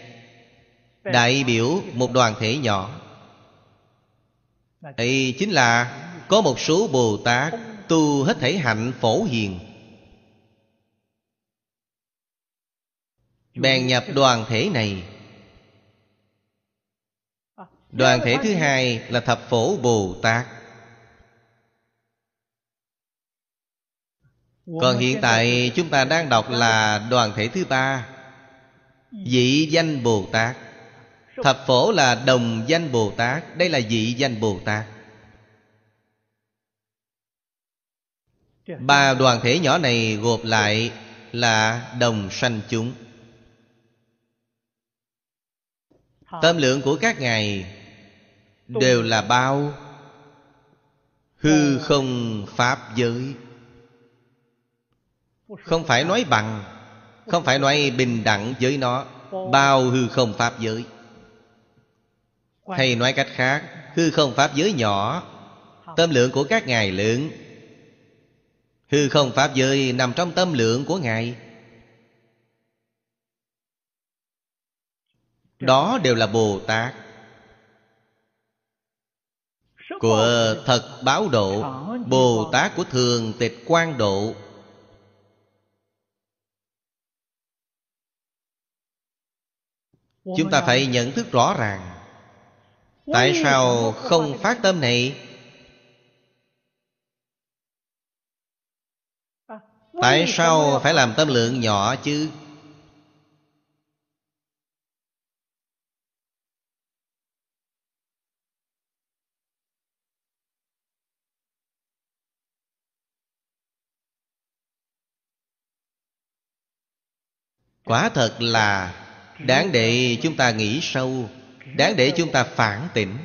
Đại biểu một đoàn thể nhỏ. Đây chính là Có một số Bồ Tát Tu hết thể hạnh phổ hiền. Bèn nhập đoàn thể này. Đoàn thể thứ hai là Thập Phổ Bồ Tát Còn hiện tại chúng ta đang đọc là đoàn thể thứ ba Dị danh Bồ Tát. Thập phổ là đồng danh Bồ Tát. Đây là dị danh Bồ Tát. Ba đoàn thể nhỏ này gộp lại là đồng sanh chúng. Tâm lượng của các ngài Đều là bao. Hư không Pháp giới không phải nói bằng, Không phải nói bình đẳng với nó, Bao hư không Pháp giới. Hay nói cách khác, Hư không Pháp giới nhỏ, Tâm lượng của các ngài lớn. Hư không Pháp giới nằm trong tâm lượng của Ngài. Đó đều là Bồ Tát. Của thật báo độ, Bồ Tát của thường tịch quan độ. Chúng ta phải nhận thức rõ ràng. Tại sao không phát tâm này? Tại sao phải làm tâm lượng nhỏ chứ? Quả thật là Đáng để chúng ta nghĩ sâu, Đáng để chúng ta phản tỉnh.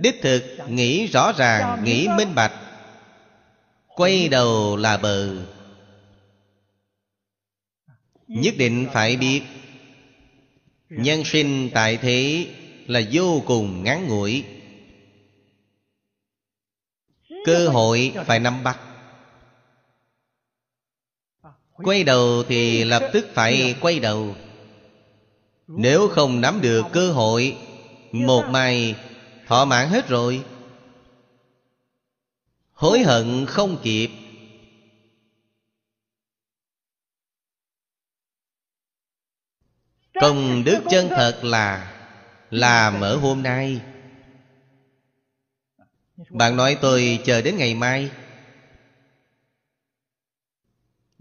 Đích thực nghĩ rõ ràng, Nghĩ minh bạch, Quay đầu là bờ. Nhất định phải biết, Nhân sinh tại thế Là vô cùng ngắn ngủi. Cơ hội phải nắm bắt. Quay đầu thì lập tức phải quay đầu. Nếu không nắm được cơ hội, Một mai thọ mãn hết rồi. Hối hận không kịp. Công đức chân thật là Làm ở hôm nay. Bạn nói tôi chờ đến ngày mai.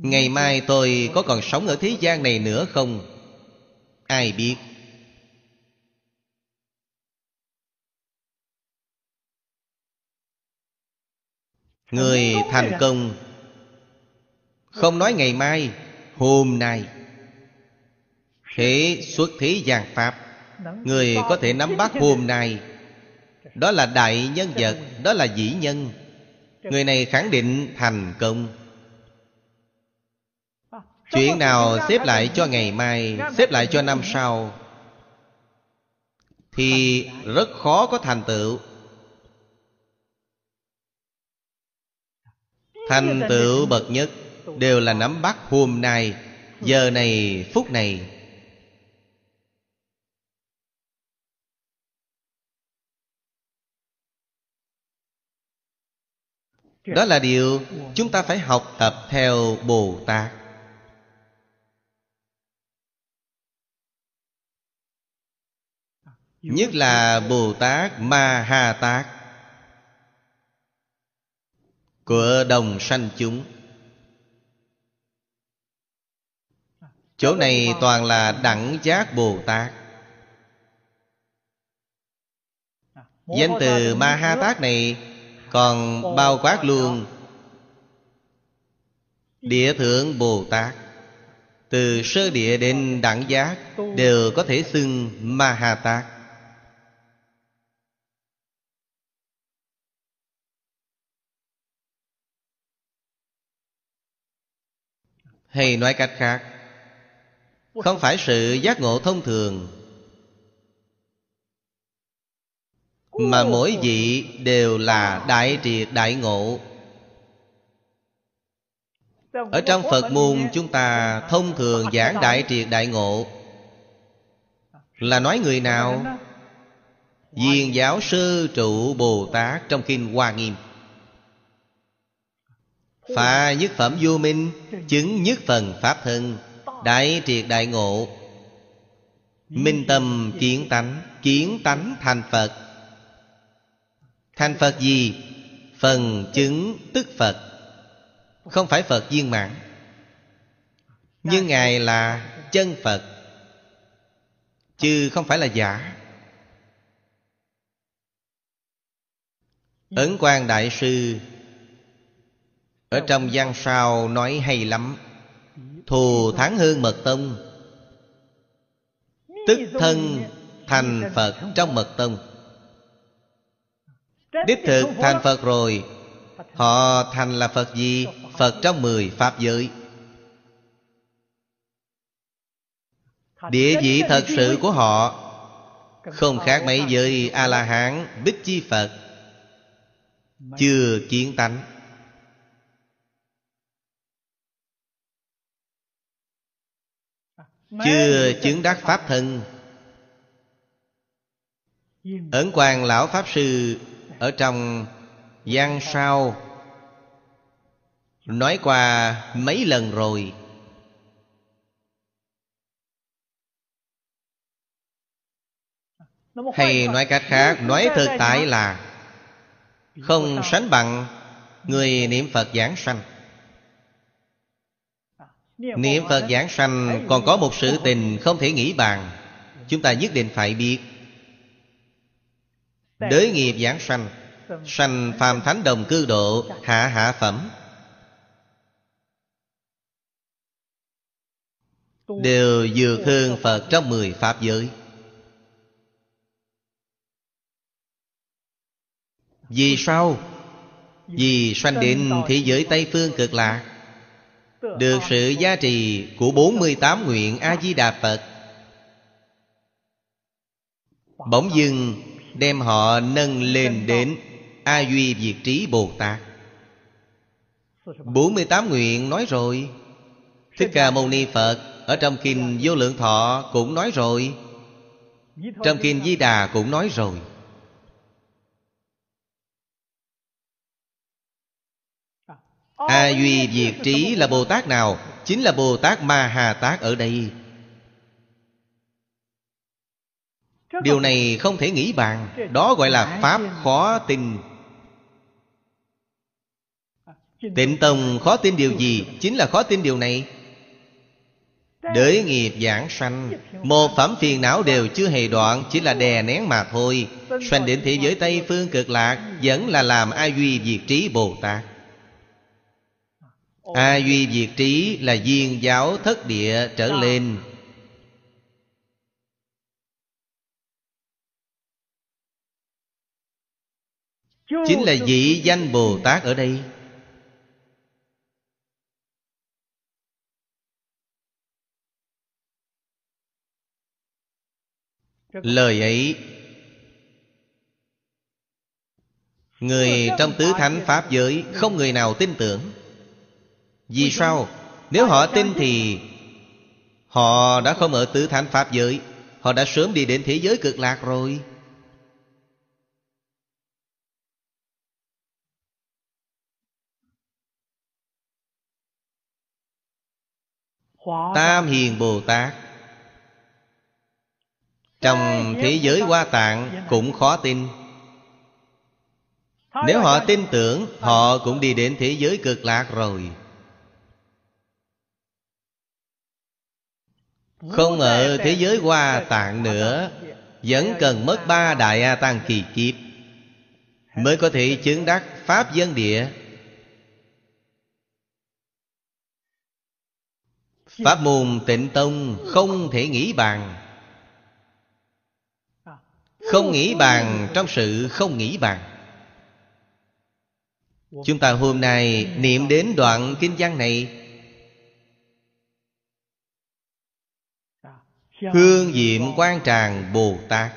Ngày mai tôi có còn sống ở thế gian này nữa không? Ai biết? Người thành công. Không nói ngày mai Hôm nay. Thế xuất thế gian Pháp Người có thể nắm bắt hôm nay. Đó là đại nhân vật Đó là dĩ nhân. Người này khẳng định thành công Chuyện nào xếp lại cho ngày mai Xếp lại cho năm sau Thì rất khó có thành tựu. Thành tựu bậc nhất Đều là nắm bắt hôm nay Giờ này, phút này. Đó là điều chúng ta phải học tập theo Bồ Tát. Nhất là Bồ Tát Ma Ha Tát Của đồng sanh chúng. Chỗ này toàn là đẳng giác Bồ Tát Danh từ Ma Ha Tát này Còn bao quát luôn Địa thượng Bồ Tát Từ sơ địa đến đẳng giác Đều có thể xưng Ma Ha Tát Hay nói cách khác, Không phải sự giác ngộ thông thường Mà mỗi vị đều là đại triệt đại ngộ. Ở trong Phật môn chúng ta thông thường giảng đại triệt đại ngộ. Là nói người nào? Viên giáo sư trụ Bồ Tát trong Kinh Hoa Nghiêm. Phá nhất phẩm vô minh, Chứng nhất phần Pháp thân Đại triệt đại ngộ. Minh tâm kiến tánh Kiến tánh thành Phật. Thành Phật gì? Phần chứng tức Phật. Không phải Phật viên mãn, Nhưng Ngài là chân Phật, Chứ không phải là giả. Ấn quan Đại Sư ở trong văn sao nói hay lắm. Thù thắng hơn mật tông. Tức thân thành Phật trong mật tông. Đích thực thành Phật rồi. Họ thành là Phật gì? Phật trong mười Pháp giới. Địa vị thật sự của họ Không khác mấy với A-la-hán Bích Chi Phật. Chưa kiến tánh Chưa chứng đắc Pháp thân. Ấn quan lão Pháp Sư Ở trong văn sao. Nói qua mấy lần rồi. Hay nói cách khác Nói thực tại là Không sánh bằng Người niệm Phật giảng sanh Niệm Phật giảng sanh Còn có một sự tình không thể nghĩ bàn. Chúng ta nhất định phải biết. Đới nghiệp giảng sanh Sanh phàm thánh đồng cư độ Hạ hạ phẩm. Đều vượt hơn Phật trong mười Pháp giới. Vì sao? Vì sanh đến thế giới Tây Phương cực lạc Được sự giá trị của 48 nguyện A-di-đà Phật. Bỗng dưng đem họ nâng lên đến A Duy Việt Trí Bồ Tát. 48 nguyện nói rồi. Thích Ca Mâu Ni Phật Ở trong Kinh Vô Lượng Thọ cũng nói rồi. Trong Kinh Di Đà cũng nói rồi A Duy Việt Trí là Bồ Tát nào? Chính là Bồ Tát Ma Hà Tát ở đây. Điều này không thể nghĩ bàn. Đó gọi là Pháp khó tin. Tịnh Tông khó tin điều gì? Chính là khó tin điều này. Đới nghiệp giảng sanh. Một phẩm phiền não đều chưa hề đoạn Chỉ là đè nén mà thôi. Sanh đến thế giới Tây Phương cực lạc Vẫn là làm A Duy Diệt Trí Bồ Tát A Duy Diệt Trí là viên giáo thất địa trở lên. Chính là vị danh Bồ Tát ở đây. Lời ấy. Người trong tứ thánh Pháp giới Không người nào tin tưởng Vì sao? Nếu họ tin thì Họ đã không ở tứ thánh Pháp giới. Họ đã sớm đi đến thế giới cực lạc rồi. Tam Hiền Bồ Tát. Trong thế giới Hoa Tạng cũng khó tin. Nếu họ tin tưởng Họ cũng đi đến thế giới cực lạc rồi Không ở thế giới Hoa Tạng nữa Vẫn cần mất ba đại A Tăng kỳ kiếp Mới có thể chứng đắc Pháp dân địa. Pháp môn tịnh tông không thể nghĩ bàn. Không nghĩ bàn trong sự không nghĩ bàn. Chúng ta hôm nay niệm đến đoạn kinh văn này Hương diệm quan tràng Bồ Tát.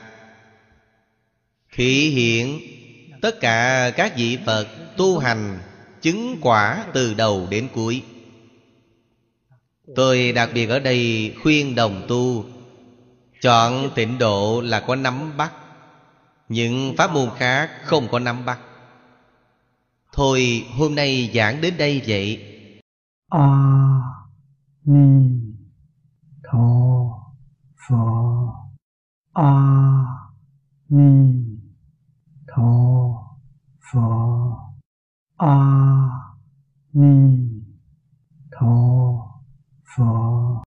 Thị hiện tất cả các vị Phật tu hành chứng quả từ đầu đến cuối. Tôi đặc biệt ở đây khuyên đồng tu Chọn tịnh độ là có nắm bắt. Những pháp môn khác không có nắm bắt. Thôi hôm nay giảng đến đây vậy. A Ni Tho 佛阿弥陀佛。阿弥陀佛。